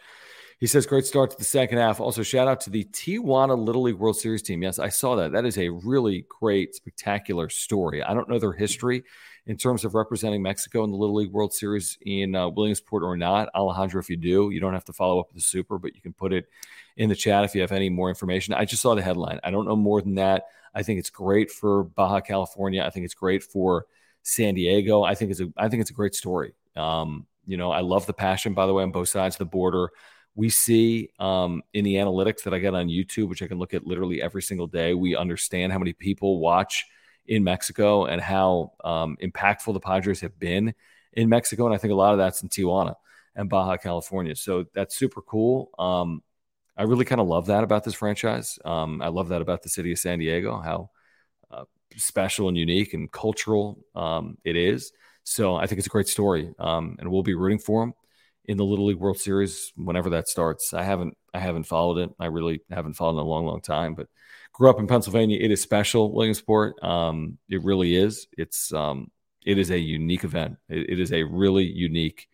He says, great start to the second half. Also, shout out to the Tijuana Little League World Series team. Yes, I saw that. That is a really great, spectacular story. I don't know their history in terms of representing Mexico in the Little League World Series in uh, Williamsport or not. Alejandro, if you do, you don't have to follow up with the Super, but you can put it in the chat if you have any more information. I just saw the headline. I don't know more than that. I think it's great for Baja California. I think it's great for San Diego. I think it's a I think it's a great story. Um, you know, I love the passion, by the way, on both sides of the border. We see um, in the analytics that I get on YouTube, which I can look at literally every single day, we understand how many people watch in Mexico and how um, impactful the Padres have been in Mexico. And I think a lot of that's in Tijuana and Baja California. So that's super cool. Um, I really kind of love that about this franchise. Um, I love that about the city of San Diego, how uh, special and unique and cultural um, it is. So I think it's a great story, um, and we'll be rooting for them in the Little League World Series whenever that starts. I haven't I haven't followed it. I really haven't followed it in a long, long time. But grew up in Pennsylvania. It is special, Williamsport. Um, it really is. It's um, it is a unique event. It, it is a really unique,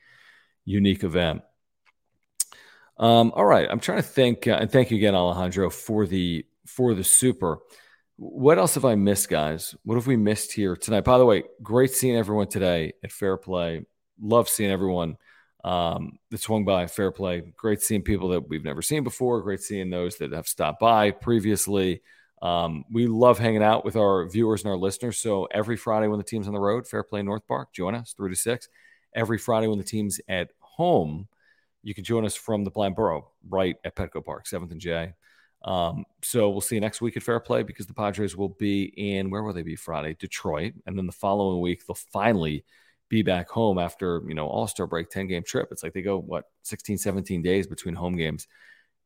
unique event. Um, all right, I'm trying to think, uh, and thank you again, Alejandro, for the for the super. What else have I missed, guys? What have we missed here tonight? By the way, great seeing everyone today at Fair Play. Love seeing everyone um, that swung by. Fair Play. Great seeing people that we've never seen before. Great seeing those that have stopped by previously. Um, we love hanging out with our viewers and our listeners. So every Friday when the team's on the road, Fair Play North Park, join us three to six. Every Friday when the team's at home, you can join us from the Blind Burro right at Petco Park, 7th and J. Um, so we'll see you next week at Fair Play because the Padres will be in, where will they be Friday? Detroit. And then the following week, they'll finally be back home after, you know, All Star break, 10 game trip. It's like they go, what, 16, 17 days between home games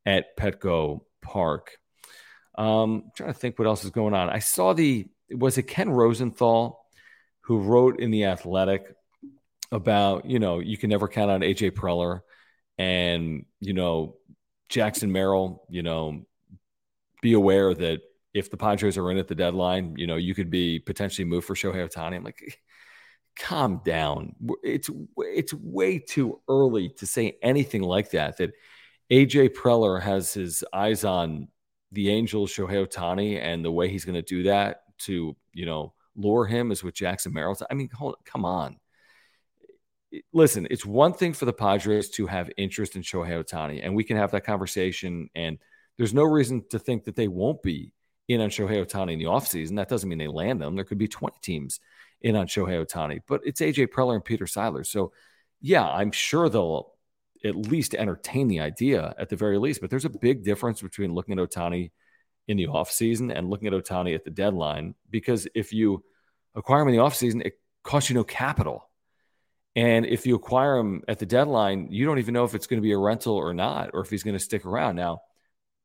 at Petco Park. Um, I'm trying to think what else is going on. I saw the, was it Ken Rosenthal who wrote in The Athletic about, you know, you can never count on AJ Preller and, you know, Jackson Merrill, you know, be aware that if the Padres are in at the deadline, you know, you could be potentially moved for Shohei Ohtani. I'm like, calm down. It's it's way too early to say anything like that. That AJ Preller has his eyes on the Angels, Shohei Ohtani, and the way he's going to do that to you know lure him is with Jackson Merrill. I mean, hold, come on. Listen, it's one thing for the Padres to have interest in Shohei Ohtani, and we can have that conversation and – there's no reason to think that they won't be in on Shohei Ohtani in the offseason. That doesn't mean they land them. There could be 20 teams in on Shohei Ohtani, but it's AJ Preller and Peter Seidler. So, yeah, I'm sure they'll at least entertain the idea at the very least. But there's a big difference between looking at Ohtani in the offseason and looking at Ohtani at the deadline because if you acquire him in the offseason, it costs you no capital. And if you acquire him at the deadline, you don't even know if it's going to be a rental or not, or if he's going to stick around. Now,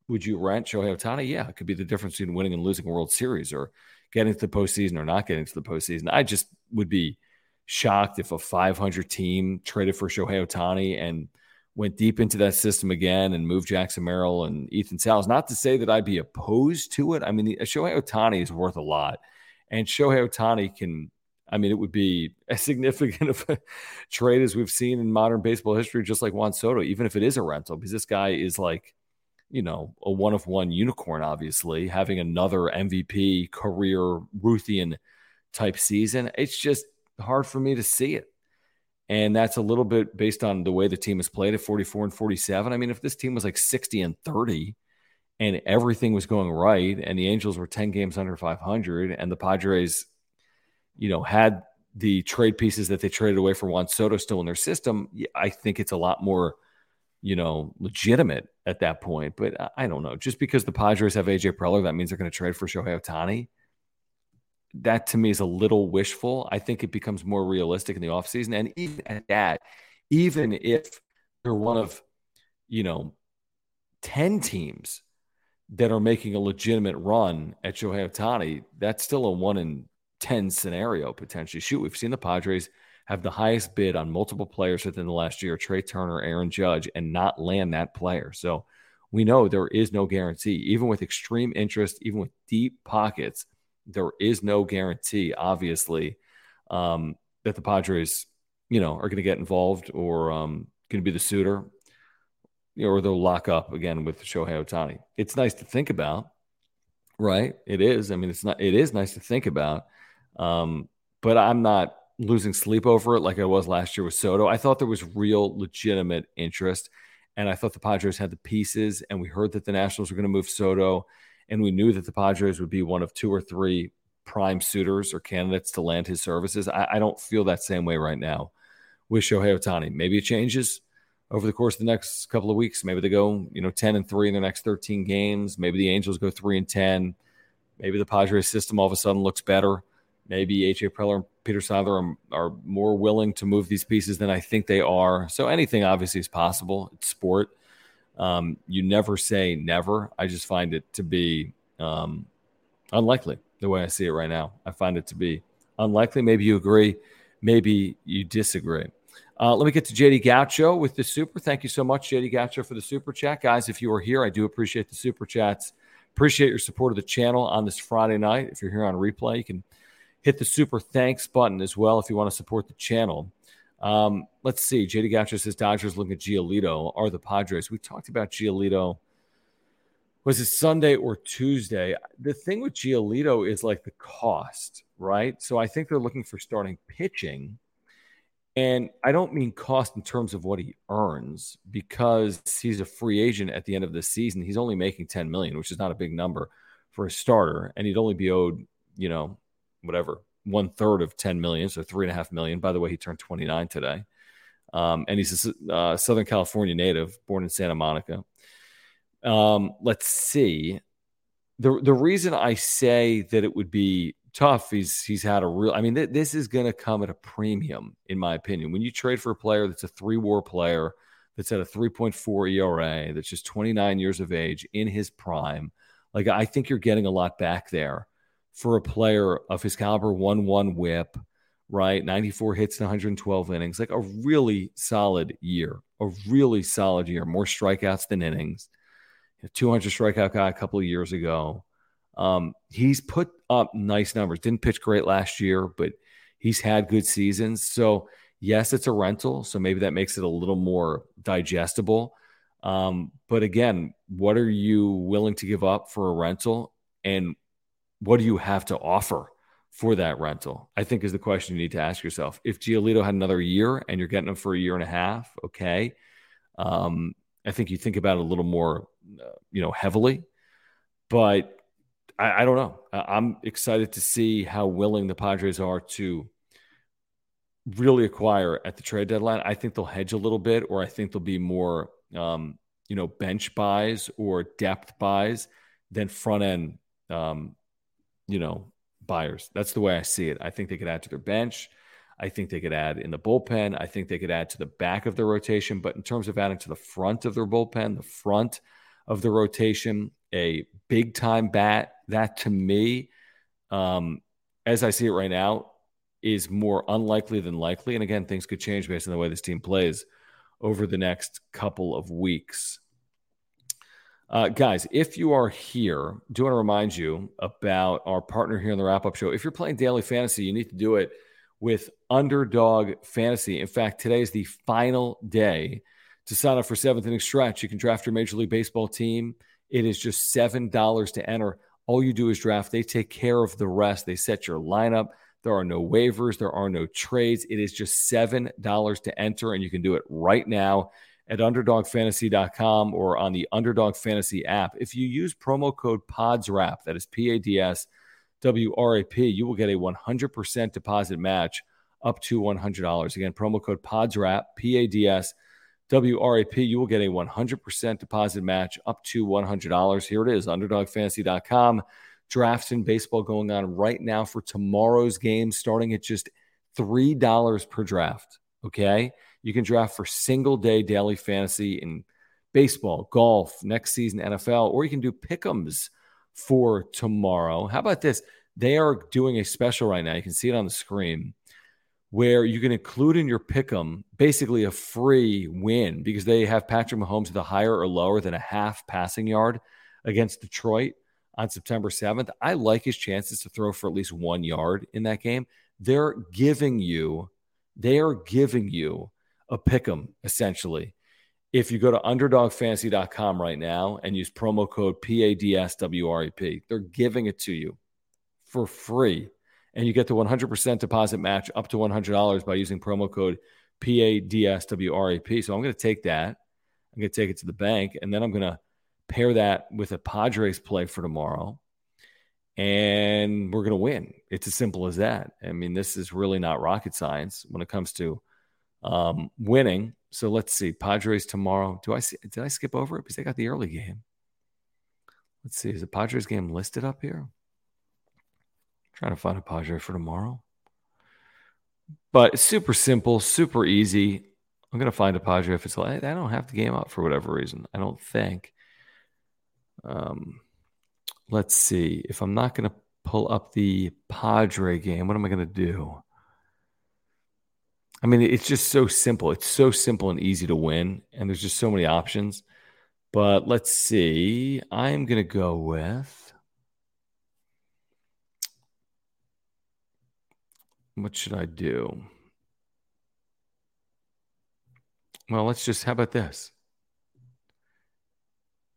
would you rent Shohei Ohtani? Yeah, it could be the difference between winning and losing a World Series or getting to the postseason or not getting to the postseason. I just would be shocked if a 500 team traded for Shohei Ohtani and went deep into that system again and moved Jackson Merrill and Ethan Salas. Not to say that I'd be opposed to it. I mean, Shohei Ohtani is worth a lot, and Shohei Ohtani can. I mean, it would be as significant of a trade as we've seen in modern baseball history, just like Juan Soto, even if it is a rental, because this guy is like you know, a one of one unicorn, obviously, having another MVP career Ruthian type season. It's just hard for me to see it. And that's a little bit based on the way the team has played at 44 and 47. I mean, if this team was like 60 and 30 and everything was going right and the Angels were 10 games under 500 and the Padres, you know, had the trade pieces that they traded away for Juan Soto still in their system, I think it's a lot more – you know, legitimate at that point. But I don't know. Just because the Padres have AJ Preller, that means they're going to trade for Shohei Ohtani. That to me is a little wishful. I think it becomes more realistic in the offseason. And even at that, even if they're one of, you know, 10 teams that are making a legitimate run at Shohei Ohtani, that's still a one in 10 scenario potentially. Shoot, we've seen the Padres – have the highest bid on multiple players within the last year, Trea Turner, Aaron Judge, and not land that player. So we know there is no guarantee. Even with extreme interest, even with deep pockets, there is no guarantee, obviously, um, that the Padres, you know, are going to get involved or um, going to be the suitor, or they'll lock up again with Shohei Ohtani. It's nice to think about, right? It is. I mean, it's not. It is nice to think about, um, but I'm not losing sleep over it like I was last year with Soto. I thought there was real legitimate interest. And I thought the Padres had the pieces. And we heard that the Nationals were going to move Soto. And we knew that the Padres would be one of two or three prime suitors or candidates to land his services. I, I don't feel that same way right now with Shohei Ohtani. Maybe it changes over the course of the next couple of weeks. Maybe they go, you know, 10 and 3 in their next 13 games. Maybe the Angels go 3 and 10. Maybe the Padres system all of a sudden looks better. Maybe AJ Preller and Peter Seidler are, are more willing to move these pieces than I think they are. So anything obviously is possible. It's sport. Um, you never say never. I just find it to be um, unlikely the way I see it right now. I find it to be unlikely. Maybe you agree. Maybe you disagree. Uh, let me get to JD Gaucho with the super. Thank you so much, JD Gaucho, for the super chat. Guys, if you are here, I do appreciate the super chats. Appreciate your support of the channel on this Friday night. If you're here on replay, you can hit the super thanks button as well if you want to support the channel. Um, let's see. JD Gaucho says Dodgers looking at Giolito. Are the Padres? We talked about Giolito. Was it Sunday or Tuesday? The thing with Giolito is like the cost, right? So I think they're looking for starting pitching and I don't mean cost in terms of what he earns because he's a free agent at the end of the season. He's only making 10 million, which is not a big number for a starter. And he'd only be owed, you know, whatever, one third of 10 million. So three and a half million. By the way, he turned 29 today. Um, and he's a uh, Southern California native, born in Santa Monica. Um, let's see. The, the reason I say that it would be tough. He's he's had a real. I mean, th- this is going to come at a premium, in my opinion. When you trade for a player that's a three WAR player, that's at a 3.4 ERA, that's just 29 years of age in his prime, like I think you're getting a lot back there for a player of his caliber. One one WHIP, right? 94 hits in 112 innings, like a really solid year, a really solid year. More strikeouts than innings. 200 strikeout guy a couple of years ago. Um, he's put up nice numbers. Didn't pitch great last year, but he's had good seasons. So, yes, it's a rental. So maybe that makes it a little more digestible. Um, but again, what are you willing to give up for a rental? And what do you have to offer for that rental? I think is the question you need to ask yourself. If Giolito had another year and you're getting him for a year and a half, okay. Um, I think you think about it a little more, uh, you know, heavily. But I, I don't know. I'm excited to see how willing the Padres are to really acquire at the trade deadline. I think they'll hedge a little bit, or I think there'll be more, um, you know, bench buys or depth buys than front end, um, you know, buyers. That's the way I see it. I think they could add to their bench. I think they could add in the bullpen. I think they could add to the back of their rotation. But in terms of adding to the front of their bullpen, the front of the rotation, a big time bat, that to me, um, as I see it right now, is more unlikely than likely. And again, things could change based on the way this team plays over the next couple of weeks. Uh, guys, if you are here, do want to remind you about our partner here on the wrap up show. If you're playing daily fantasy, you need to do it with Underdog Fantasy. In fact, today is the final day to sign up for seventh inning stretch. You can draft your Major League Baseball team it is just $7 to enter. All you do is draft. They take care of the rest. They set your lineup. There are no waivers, there are no trades. It is just $7 to enter, and you can do it right now at underdogfantasy.com or on the Underdog Fantasy app. If you use promo code PADSWRAP, that is P A D S W R A P, you will get a 100% deposit match up to $100. Again, promo code PADSWRAP, P A D S WRAP, you will get a 100% deposit match up to $100. Here it is, underdogfantasy.com. Drafts in baseball going on right now for tomorrow's game, starting at just $3 per draft. Okay. You can draft for single day daily fantasy in baseball, golf, next season, NFL, or you can do pick'ems for tomorrow. How about this? They are doing a special right now. You can see it on the screen where you can include in your pick 'em basically a free win because they have Patrick Mahomes the higher or lower than a half passing yard against Detroit on September 7th. I like his chances to throw for at least one yard in that game. They're giving you, they are giving you a pick 'em essentially. If you go to underdogfantasy.com right now and use promo code PADSWRAP, they're giving it to you for free And you get the 100% deposit match up to $100 by using promo code PADSWRAP. So I'm going to take that. I'm going to take it to the bank, and then I'm going to pair that with a Padres play for tomorrow, and we're going to win. It's as simple as that. I mean, this is really not rocket science when it comes to um, winning. So let's see. Padres tomorrow. Do I see? Did I skip over it because they got the early game? Let's see. Is the Padres game listed up here? trying to find a Padre for tomorrow. But super simple, super easy. I'm to find a Padre if it's like I don't have the game up for whatever reason. I don't think. Um, let's see. If I'm not to pull up the Padre game, what am I to do? I mean, it's just so simple. It's so simple and easy to win, and there's just so many options. But let's see. I'm going to go with. What should I do? Well, let's just, how about this?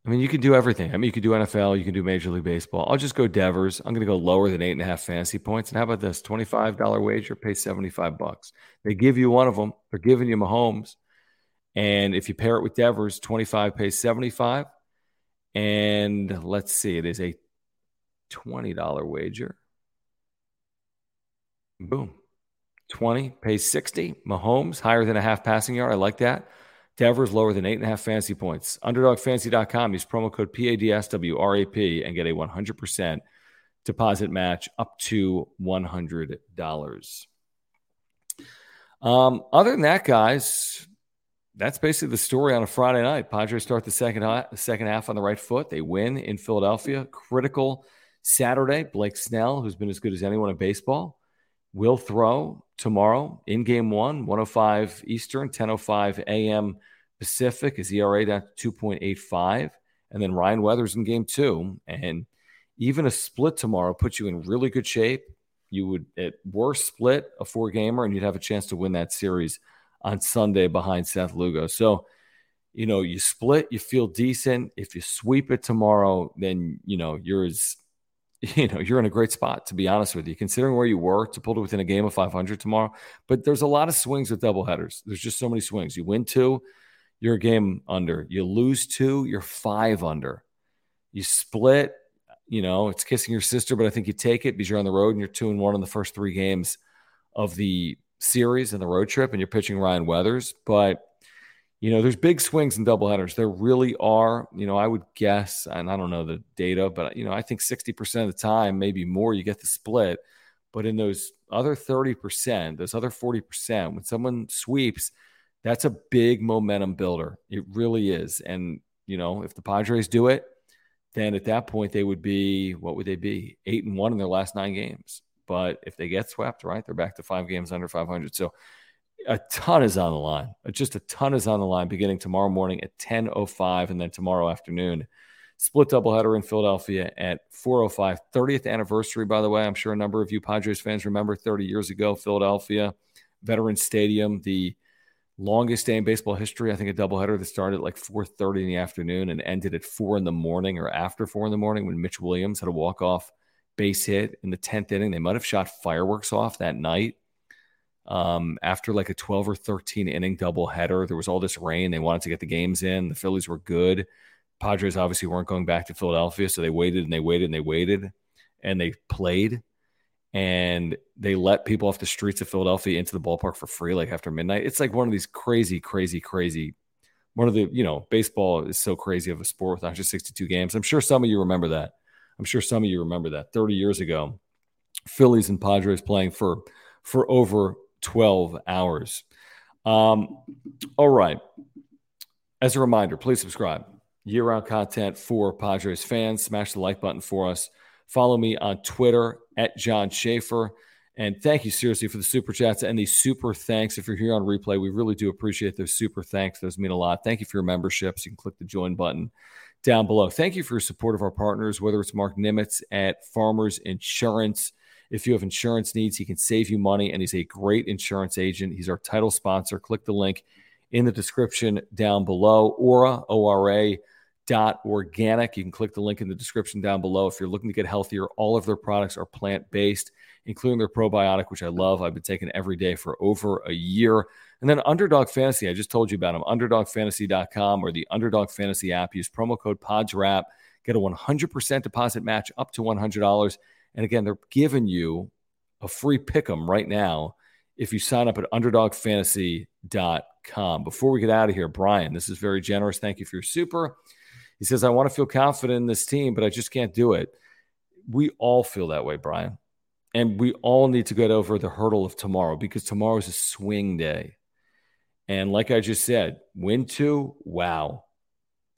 I mean, you can do everything. I mean, you can do NFL, you can do Major League Baseball. I'll just go Devers. I'm going to go lower than eight and a half fantasy points. And how about this? $25 wager, pay 75 bucks. They give you one of them. They're giving you Mahomes. And if you pair it with Devers, 25 pays 75. And let's see, it is a $20 wager. Boom. 20 pays 60. Mahomes higher than a half passing yard. I like that. Devers lower than eight and a half fantasy points. UnderdogFantasy.com. Use promo code PADSWRAP and get a 100% deposit match up to $100. Um, other than that, guys, that's basically the story on a Friday night. Padres start the second, the second half on the right foot. They win in Philadelphia. Critical Saturday. Blake Snell, who's been as good as anyone in baseball, will throw tomorrow in game one, 105 Eastern, 1005 a.m. Pacific. His ERA down to 2.85. And then Ryan Weathers in game two. And even a split tomorrow puts you in really good shape. You would, at worst, split a four gamer and you'd have a chance to win that series on Sunday behind Seth Lugo. So, you know, you split, you feel decent. If you sweep it tomorrow, then, you know, you're as you know you're in a great spot to be honest with you considering where you were to pull it within a game of 500 tomorrow. But there's a lot of swings with double headers there's just so many swings. You win two you're a game under. You lose two you're five under. You split you know it's kissing your sister but i think you take it because you're on the road and you're two and one in the first three games of the series and the road trip and you're pitching ryan weathers. But you know, there's big swings in doubleheaders. There really are. You know, I would guess, and I don't know the data, but you know, I think 60% of the time, maybe more, you get the split. But in those other 30%, those other 40%, when someone sweeps, that's a big momentum builder. It really is. And, you know, if the Padres do it, then at that point they would be, what would they be? Eight and one in their last nine games. But if they get swept, right, they're back to five games under 500. So a ton is on the line. Uh, just a ton is on the line beginning tomorrow morning at 10.05 and then tomorrow afternoon. Split doubleheader in Philadelphia at 4.05. 30th anniversary, by the way. I'm sure a number of you Padres fans remember 30 years ago, Philadelphia, Veterans Stadium, the longest day in baseball history. I think a doubleheader that started at like 4.30 in the afternoon and ended at 4 in the morning or after 4 in the morning when Mitch Williams had a walk-off base hit in the 10th inning. They might have shot fireworks off that night um, after like a 12 or 13 inning double header. There was all this rain. They wanted to get the games in. The Phillies were good. Padres obviously weren't going back to Philadelphia, so they waited and they waited and they waited and they played and they let people off the streets of Philadelphia into the ballpark for free, like after midnight. It's like one of these crazy, crazy, crazy. One of the, you know, baseball is so crazy of a sport with 162 games. I'm sure some of you remember that. I'm sure some of you remember that 30 years ago, Phillies and Padres playing for for over 12 hours. Um, all right. As a reminder, please subscribe. Year round content for Padres fans. Smash the like button for us. Follow me on Twitter at John Schaefer. And thank you seriously for the super chats and the super thanks. If you're here on replay, we really do appreciate those super thanks. Those mean a lot. Thank you for your memberships. You can click the join button down below. Thank you for your support of our partners, whether it's Marc Nimetz at Farmers Insurance if you have insurance needs, he can save you money, and he's a great insurance agent. He's our title sponsor. Click the link in the description down below. Aura, Ora, A organic. You can click the link in the description down below. If you're looking to get healthier, all of their products are plant based, including their probiotic, which I love. I've been taking every day for over a year. And then Underdog Fantasy, I just told you about them, underdogfantasy.com or the Underdog Fantasy app. Use promo code PADSWRAP, get a 100% deposit match up to $100. And again, they're giving you a free pick 'em right now if you sign up at underdogfantasy.com. Before we get out of here, Brian, this is very generous. Thank you for your super. He says, I want to feel confident in this team, but I just can't do it. We all feel that way, Brian. And we all need to get over the hurdle of tomorrow because tomorrow is a swing day. And like I just said, win two, wow.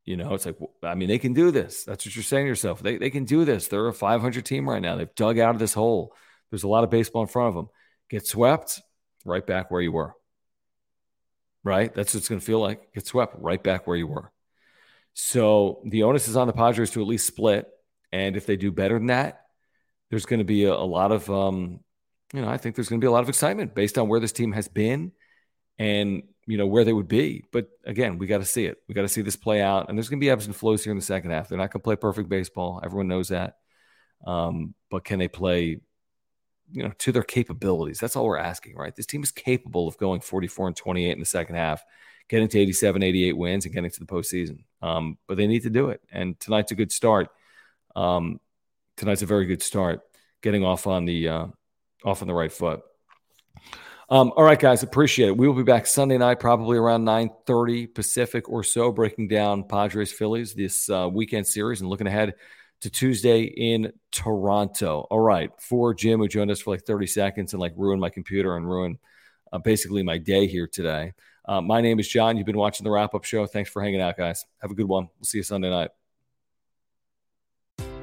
You know, it's like, I mean, they can do this. That's what you're saying to yourself. They, they can do this. They're a 500 team right now. They've dug out of this hole. There's a lot of baseball in front of them. Get swept, right back where you were. Right? That's what it's going to feel like. Get swept, right back where you were. So the onus is on the Padres to at least split. And if they do better than that, there's going to be a, a lot of, um, you know, I think there's going to be a lot of excitement based on where this team has been and, you know, where they would be. But again, we got to see it. We got to see this play out. And there's going to be ebbs and flows here in the second half. They're not going to play perfect baseball. Everyone knows that. Um, but can they play, you know, to their capabilities? That's all we're asking, right? This team is capable of going 44 and 28 in the second half getting to 87, 88 wins and getting to the postseason. Um, but they need to do it. And tonight's a good start. Um, tonight's a very good start, getting off on the uh, off on the right foot. Um, all right, guys, appreciate it. We will be back Sunday night, probably around 9:30 Pacific or so, breaking down Padres Phillies this uh, weekend series and looking ahead to Tuesday in Toronto. All right, for Jim, who joined us for like 30 seconds and like ruined my computer and ruined uh, basically my day here today. Uh, my name is John. You've been watching the wrap up show. Thanks for hanging out, guys. Have a good one. We'll see you Sunday night.